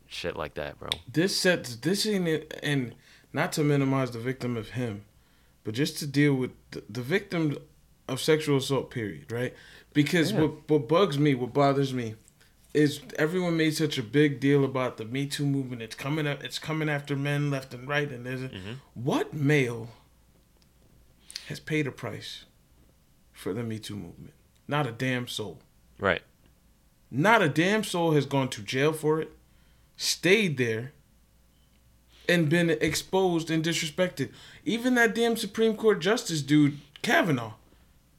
shit like that, bro. This sets this ain't it, and not to minimize the victim of him, but just to deal with the, the victim of sexual assault. Period. Right? Because Yeah. what what bugs me, what bothers me, is everyone made such a big deal about the Me Too movement. It's coming up. It's coming after men left and right. And there's a, what male has paid a price for the Me Too movement? Not a damn soul. Right. Not a damn soul has gone to jail for it, stayed there, and been exposed and disrespected. Even that damn Supreme Court Justice dude, Kavanaugh.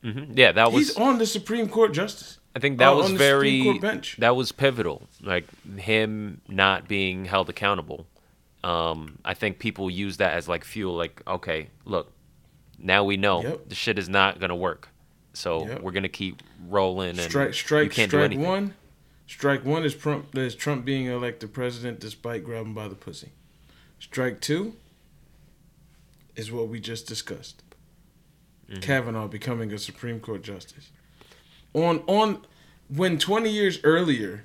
hmm Yeah, that was. He's on the Supreme Court Justice. I think that uh, was on the Supreme very Court bench. that was pivotal. Like him not being held accountable. Um, I think people use that as like fuel. Like, okay, look, now we know Yep. the shit is not gonna work. So Yep. we're gonna keep rolling. And Strike, you strike, can't strike one. Strike one is Trump. Is Trump being elected president despite grabbing by the pussy. Strike two is what we just discussed. Mm-hmm. Kavanaugh becoming a Supreme Court justice. On on when twenty years earlier,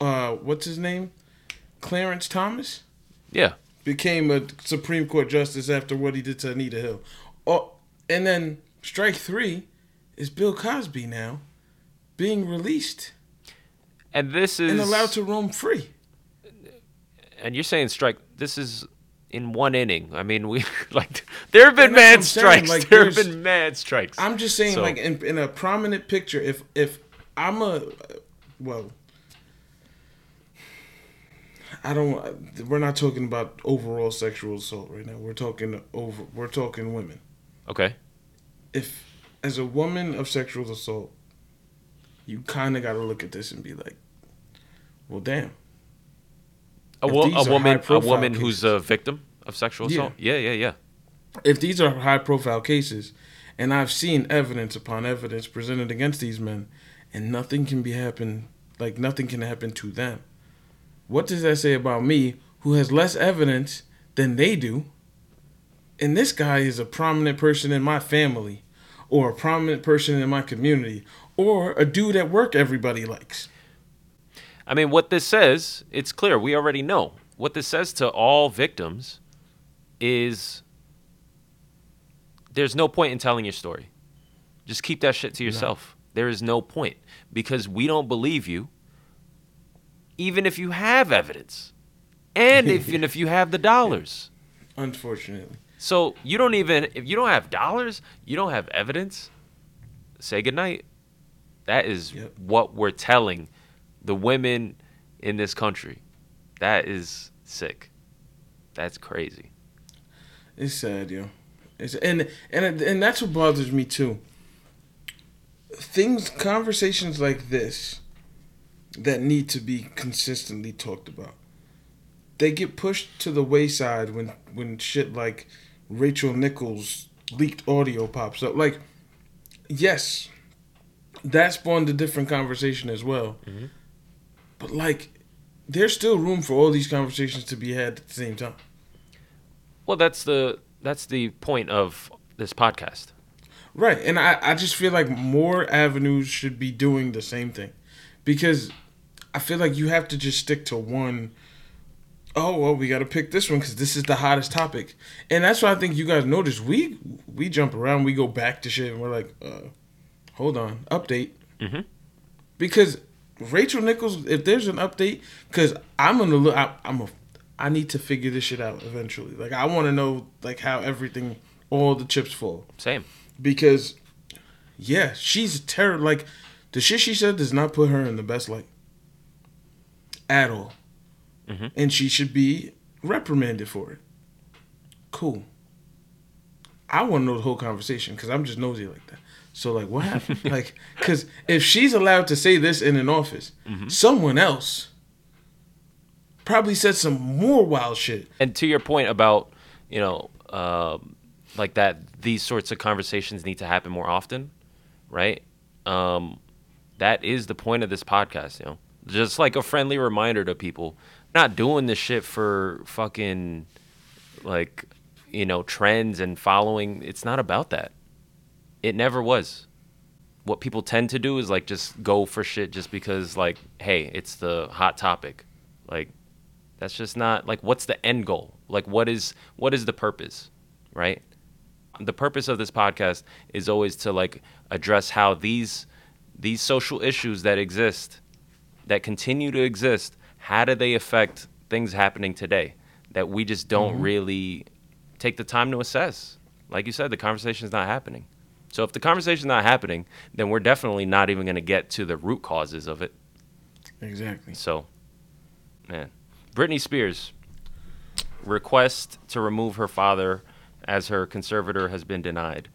uh, what's his name, Clarence Thomas Yeah. became a Supreme Court justice after what he did to Anita Hill. Oh, and then strike three is Bill Cosby now being released And this is and allowed to roam free. and you're saying strike this is in one inning. I mean, we (laughs) like there have been And mad saying, strikes. like, there have been mad strikes. I'm just saying, So- like in, in a prominent picture, if if I'm a well, I don't. We're not talking about overall sexual assault right now. We're talking over. We're talking women. okay. If as a woman of sexual assault, you kind of got to look at this and be like, well, damn. A, wo- a woman, a high-profile woman who's a victim of sexual Yeah. assault. Yeah, yeah, yeah. If these are high profile cases, and I've seen evidence upon evidence presented against these men, and nothing can be happen, like nothing can happen to them. What does that say about me, who has less evidence than they do? And this guy is a prominent person in my family, or a prominent person in my community, or a dude at work everybody likes. I mean, what this says, it's clear. We already know. What this says to all victims is there's no point in telling your story. Just keep that shit to yourself. There is no point because we don't believe you, even if you have evidence, and even (laughs) if you have the dollars. Unfortunately. So you don't even if you don't have dollars, you don't have evidence. Say goodnight. That is Yep. what we're telling the women in this country. That is sick. That's crazy. It's sad, yo. It's and and and that's what bothers me too. Things, conversations like this, that need to be consistently talked about. They get pushed to the wayside when when shit like Rachel Nichols leaked audio pops up. Like, yes, that spawned a different conversation as well. Mm-hmm. But like, there's still room for all these conversations to be had at the same time. Well, that's the that's the point of this podcast. Right. And I, I just feel like more avenues should be doing the same thing. Because I feel like you have to just stick to one. Oh well, we got to pick this one because this is the hottest topic, and that's why I think you guys notice we we jump around, we go back to shit, and we're like, uh, hold on, update, Mhm. because Rachel Nichols, if there's an update, because I'm gonna look, I, I'm a, I need to figure this shit out eventually. Like I want to know like how everything, all the chips fall Same. because yeah, she's terrible Like the shit she said does not put her in the best light at all, Mhm. and she should be reprimanded for it. Cool. I want to know the whole conversation because I'm just nosy like that. So like, what happened? (laughs) like, because if she's allowed to say this in an office, someone else probably said some more wild shit. And to your point about, you know, um, like that, these sorts of conversations need to happen more often, right? Um, that is the point of this podcast, you know. Just like a friendly reminder to people, not doing this shit for fucking, like, you know, trends and following. It's not about that. It never was. What people tend to do is like just go for shit just because, like, hey, it's the hot topic. Like, that's just not like what's the end goal? Like what is what is the purpose? Right? The purpose of this podcast is always to like address how these these social issues that exist that continue to exist, how do they affect things happening today that we just don't really take the time to assess? Like you said, the conversation is not happening. So if the conversation is not happening, then we're definitely not even going to get to the root causes of it. Exactly. So, man. Britney Spears request to remove her father as her conservator has been denied.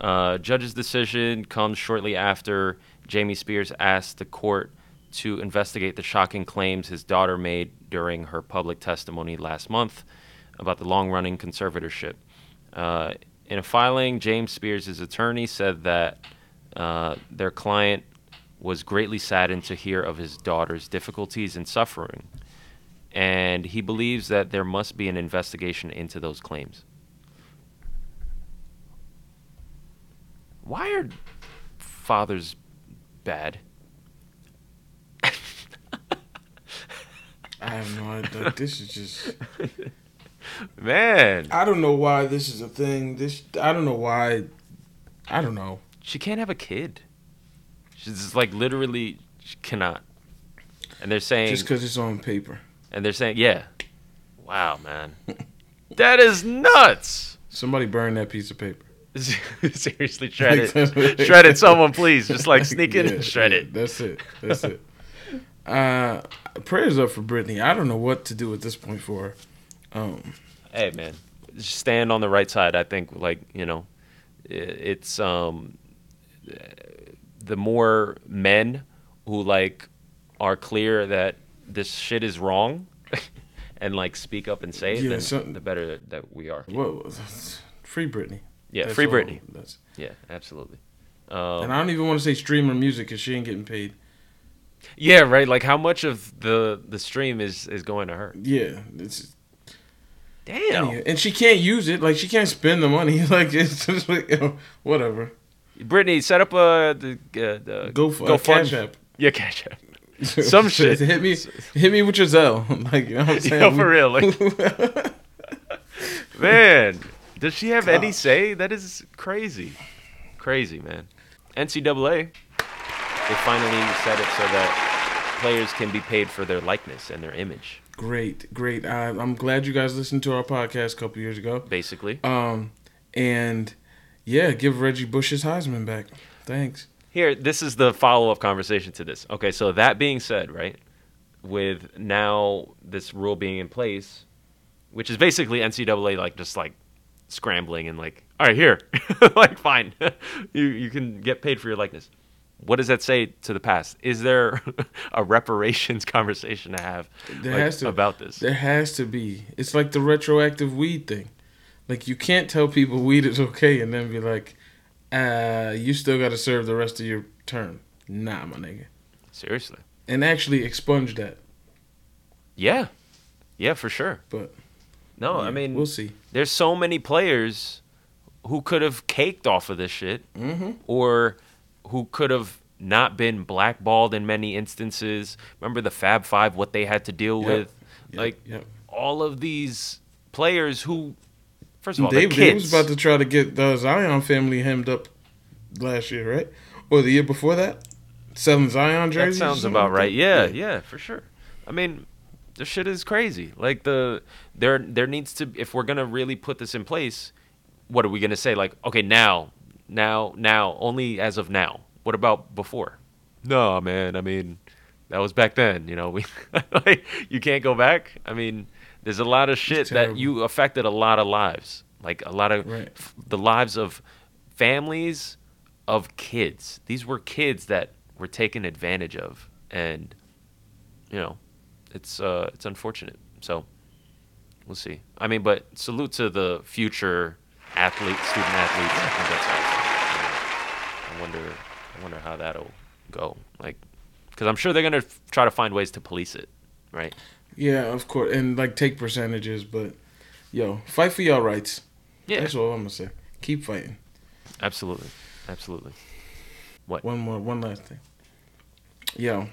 Uh, judge's decision comes shortly after Jamie Spears asked the court to investigate the shocking claims his daughter made during her public testimony last month about the long running conservatorship. Uh, in a filing, James Spears' attorney said that Uh, their client was greatly saddened to hear of his daughter's difficulties and suffering, and he believes that there must be an investigation into those claims. Why are fathers bad? I have no idea. This is just. (laughs) Man, I don't know why this is a thing. This I don't know why. I don't know. she can't have a kid. She's just like literally she cannot. And they're saying Just because it's on paper. and they're saying, yeah. Wow, man. (laughs) that is nuts. Somebody burn that piece of paper. (laughs) Seriously, shred it. shred it, someone please. Just like sneak in Yeah, and shred yeah, it. That's it. That's it. Uh, prayers up for Britney. I don't know what to do at this point for her. Um, Hey, man. Stand on the right side. I think, like, you know, it's um the more men who like are clear that this shit is wrong (laughs) and like speak up and say it, Yeah, then so- the better that we are. whoa, free Britney. Yeah, That's free all. Britney. That's, Yeah, absolutely. and Um, I don't even want to say streamer music because she ain't getting paid. Yeah, right. Like, how much of the the stream is is going to her? Yeah, it's Damn. and she can't use it. Like she can't spend the money. (laughs) Like it's just like you know, whatever. Britney, set up a the, uh, the Go for go uh, Cash fund- App. Yeah, cash app. Some (laughs) shit. hit me, hit me with your Zelle. (laughs) like you know what I'm saying. Yo, for real, like- Man, does she have any say? That is crazy, crazy, man. NCAA, they finally set it so that players can be paid for their likeness and their image, great, great. I, I'm glad you guys listened to our podcast a couple years ago. basically. Um, and yeah, give Reggie Bush his Heisman back. Thanks. Here, this is the follow up conversation to this. Okay, so that being said, right, with now this rule being in place, which is basically NCAA like just like scrambling and like, all right, here, (laughs) like fine, (laughs) you you can get paid for your likeness. What does that say to the past? Is there (laughs) a reparations (laughs) conversation to have There like, has to about this? There has to be. It's like the retroactive weed thing. Like you can't tell people weed is okay and then be like, uh, you still got to serve the rest of your term. Nah, my nigga. Seriously? And actually expunge that. Yeah, yeah, for sure. But No, I mean, we'll see. there's so many players who could have caked off of this shit Mm-hmm. or who could have not been blackballed in many instances. Remember the Fab Five, what they had to deal Yep. with? Yep, Like yep. all of these players who, first of all, They, they're they was about to try to get the Zion family hemmed up last year, right? Or the year before that? Selling Zion that jerseys. or sounds about right. that? Yeah, yeah, for sure. I mean, the shit is crazy. Like the there there needs to if we're gonna really put this in place, what are we gonna say? Like, okay, now, now, now, only as of now. What about before? No, man. I mean, that was back then. You know, we (laughs) like you can't go back. I mean, there's a lot of shit that you affected a lot of lives, like a lot of Right. f- the lives of families of kids. These were kids that were taken advantage of, and you know, it's uh, it's unfortunate. So we'll see. I mean, but salute to the future athlete, student athletes. I think that's awesome. I wonder, I wonder how that'll go. Like, because I'm sure they're gonna try to find ways to police it, right? Yeah, of course. And like take percentages, but yo, fight for your rights. Yeah, That's all I'm gonna say. Keep fighting. absolutely, absolutely. What? One more, one last thing. Yo.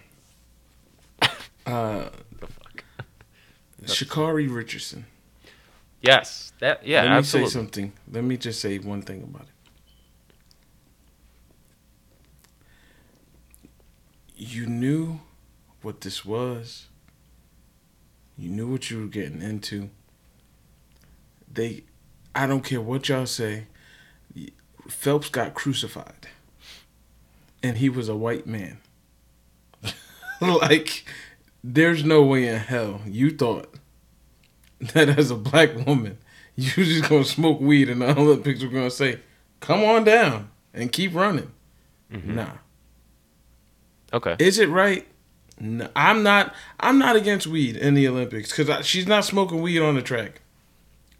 (laughs) Uh, The fuck. (laughs) Sha'Carri Richardson. Yes, that yeah, Let me absolutely. say something. Let me just say one thing about it. You knew what this was. You knew what you were getting into. They, I don't care what y'all say. Phelps got crucified, and he was a white man. (laughs) like, there's no way in hell you thought (laughs) that as a black woman, you (laughs) just gonna smoke weed and the Olympics were gonna say, "Come on down and keep running." Mhm. Nah, Okay. is it right? No, I'm not. I'm not against weed in the Olympics because she's not smoking weed on the track.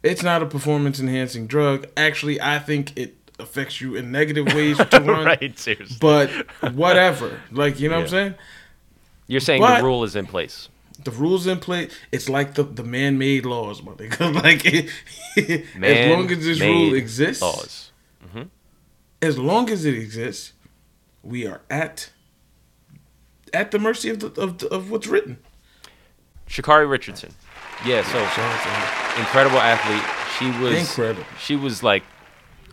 It's not a performance enhancing drug. Actually, I think it affects you in negative ways to (laughs) run. right, seriously. But whatever, like you know what I'm saying. You're saying but- the rule is in place. The rules in place. It's like the, the man-made laws, my nigga. (laughs) like (laughs) as long as this rule exists, Laws. Mm-hmm. as long as it exists, we are at at the mercy of the, of, the, of what's written. Sha'Carri Richardson. Yeah, so incredible athlete. She was Incredible. She was like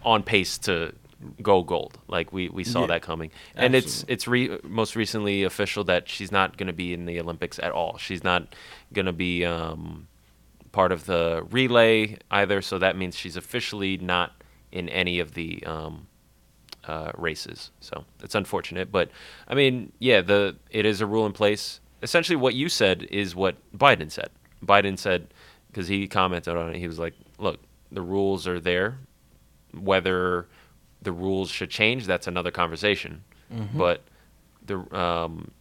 on pace to go gold. Like we, we saw Yeah, that coming. And it's it's re- most recently official that she's not going to be in the Olympics at all. She's not going to be um, part of the relay either. So that means she's officially not in any of the um, uh, races. So it's unfortunate, but I mean, yeah, the it is a rule in place. Essentially, what you said is what Biden said. Biden said because he commented on it. He was like, "Look, the rules are there. Whether the rules should change, that's another conversation. But the um,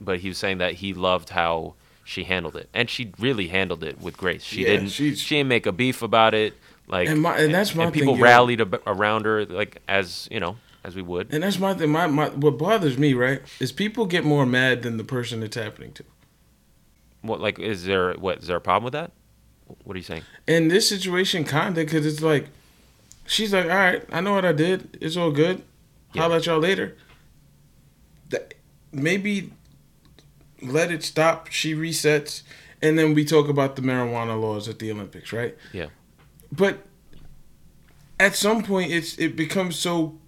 but he was saying that he loved how." She handled it, and she really handled it with grace. She Yeah, didn't. She didn't make a beef about it. Like, And my- and that's my and people thing, rallied ab- around her, like as you know, as we would. And that's my thing. My, my what bothers me, right, is people get more mad than the person it's happening to. What like is there what is there a problem with that? What are you saying? In this situation, kinda, because it's like, she's like, all right, I know what I did. It's all good. Yeah. Holla at y'all later. That, maybe let it stop. She resets, and then we talk about the marijuana laws at the Olympics, right? Yeah. But at some point, it's it becomes so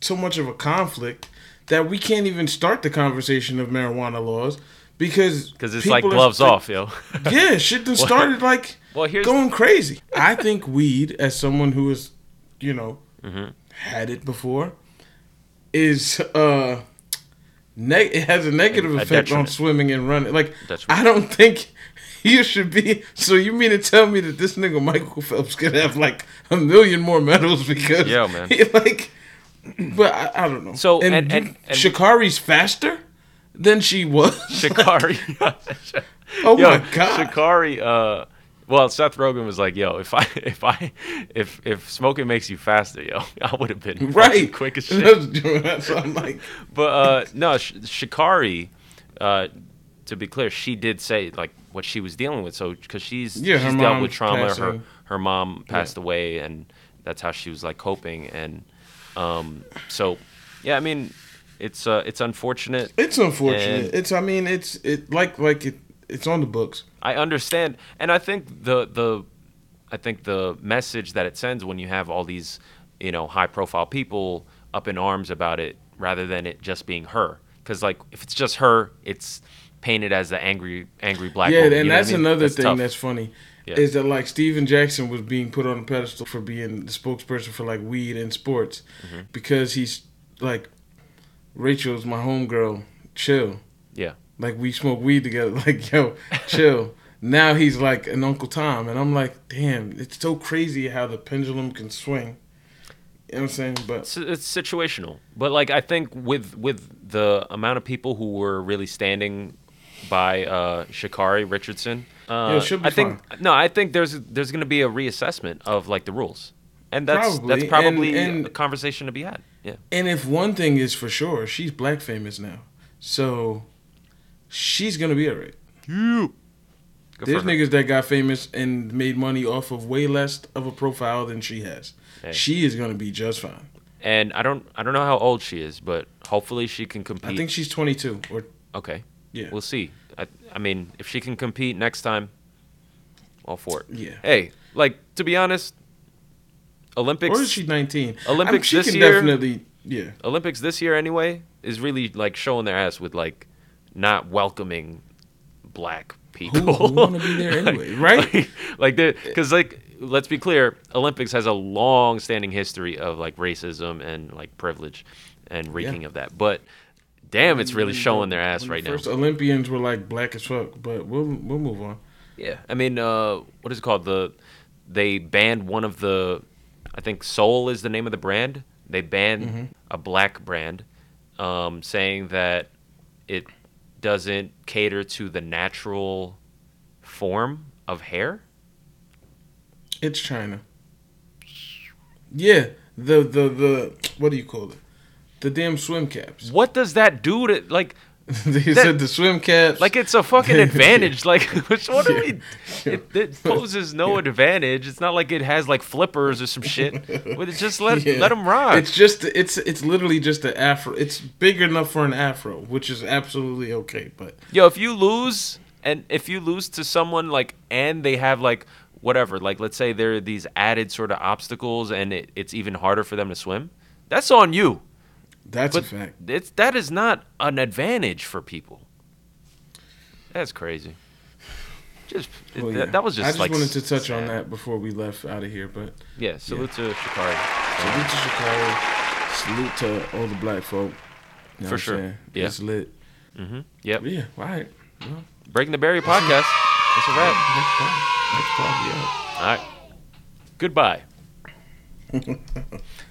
so much of a conflict that we can't even start the conversation of marijuana laws because Because it's like gloves st- off, yo. Yeah, shit done (laughs) started like Well, here's going crazy. I think weed, as someone who has, you know, Mm-hmm. had it before, is uh, neg- it has a negative A effect on swimming and running. Like, Detriment. I don't think (laughs) you should be. So you mean to tell me that this nigga Michael Phelps could have like a million more medals (laughs) because, Yeah, man. (laughs) he, like, (clears throat) but I, I don't know. So, and, and- and- and- Sha'Carri's faster than she was. Sha'Carri. oh yo, my god. Sha'Carri. Uh, well, Seth Rogen was like, "Yo, if I, (laughs) if I, if if smoking makes you faster, yo, (laughs) I would have been Right, quick as (laughs) shit." That's what I'm like. But uh, no, Sh- Sha'Carri. Uh, to be clear, she did say like what she was dealing with. So because she's Yeah, she's dealt with trauma. Her her mom passed away, and that's how she was like coping. And um, so yeah, I mean, it's uh, it's unfortunate. It's unfortunate. It's I mean it's it like like it it's on the books. I understand, and I think the the I think the message that it sends when you have all these you know high profile people up in arms about it, rather than it just being her, because like if it's just her, it's painted as the angry angry black. yeah, woman, and you know what that's I mean? another That's thing tough. that's funny. Yeah. Is that like Stephen Jackson was being put on a pedestal for being the spokesperson for like weed in sports Mm-hmm. because he's like Rachel's my homegirl, chill. Like we smoke weed together, (laughs) like yo, chill. now he's like an Uncle Tom, and I'm like, damn, it's so crazy how the pendulum can swing. You know what I'm saying? But it's, it's situational but like i think with with the amount of people who were really standing by uh Sha'Carri Richardson uh be i think no i think there's there's going to be a reassessment of like the rules and that's Probably, that's probably and- and- a conversation to be had yeah And if one thing is for sure, she's black famous now. So she's gonna be alright. Good There's niggas that got famous and made money off of way less of a profile than she has. Hey. She is gonna be just fine. and i don't i don't know how old she is but hopefully she can compete I think she's 22 or okay yeah. we'll see I, I mean if she can compete next time all for it Yeah. hey like to be honest olympics or is she 19? Olympics she this can year- definitely yeah. Olympics this year anyway is really like showing their ass with like not welcoming black people. Who- who wanna be there (laughs) anyway, right? Like, like because like let's be clear, Olympics has a long-standing history of like racism and like privilege and reeking of that. But damn, it's really showing their ass right the now. First Olympians were like black as fuck, but we'll we'll move on. Yeah, I mean, uh, what is it called? The they banned one of the, I think Soul is the name of the brand. They banned Mm-hmm. a black brand, um, saying that it doesn't cater to the natural form of hair. It's China. Yeah, the the the what do you call it? The damn swim caps. What does that do to like? (laughs) they That- said the swim caps. Like it's a fucking (laughs) advantage. Like (laughs) which what Yeah. we? It, it poses no advantage. It's not like it has like flippers or some shit. But just let Yeah. let them rock. It's just it's it's literally just an afro. It's big enough for an afro, which is absolutely okay. But Yo, if you lose and if you lose to someone like and they have like whatever, like let's say there are these added sort of obstacles and it, it's even harder for them to swim, that's on you. That's But a fact. it's that is not an advantage for people. That's crazy. Just Well, that, yeah. that was just I just like wanted to touch on that before we left out of here. But Yeah, salute to Sha'Carri. salute to Chicago. Salute to all the black folk. You know For sure. saying? Yeah. It's lit. Mm-hmm. Yep. But yeah. All right. Well, Breaking the Barrier podcast. That's a wrap. next time. Next time. Yeah. All right. Goodbye. (laughs)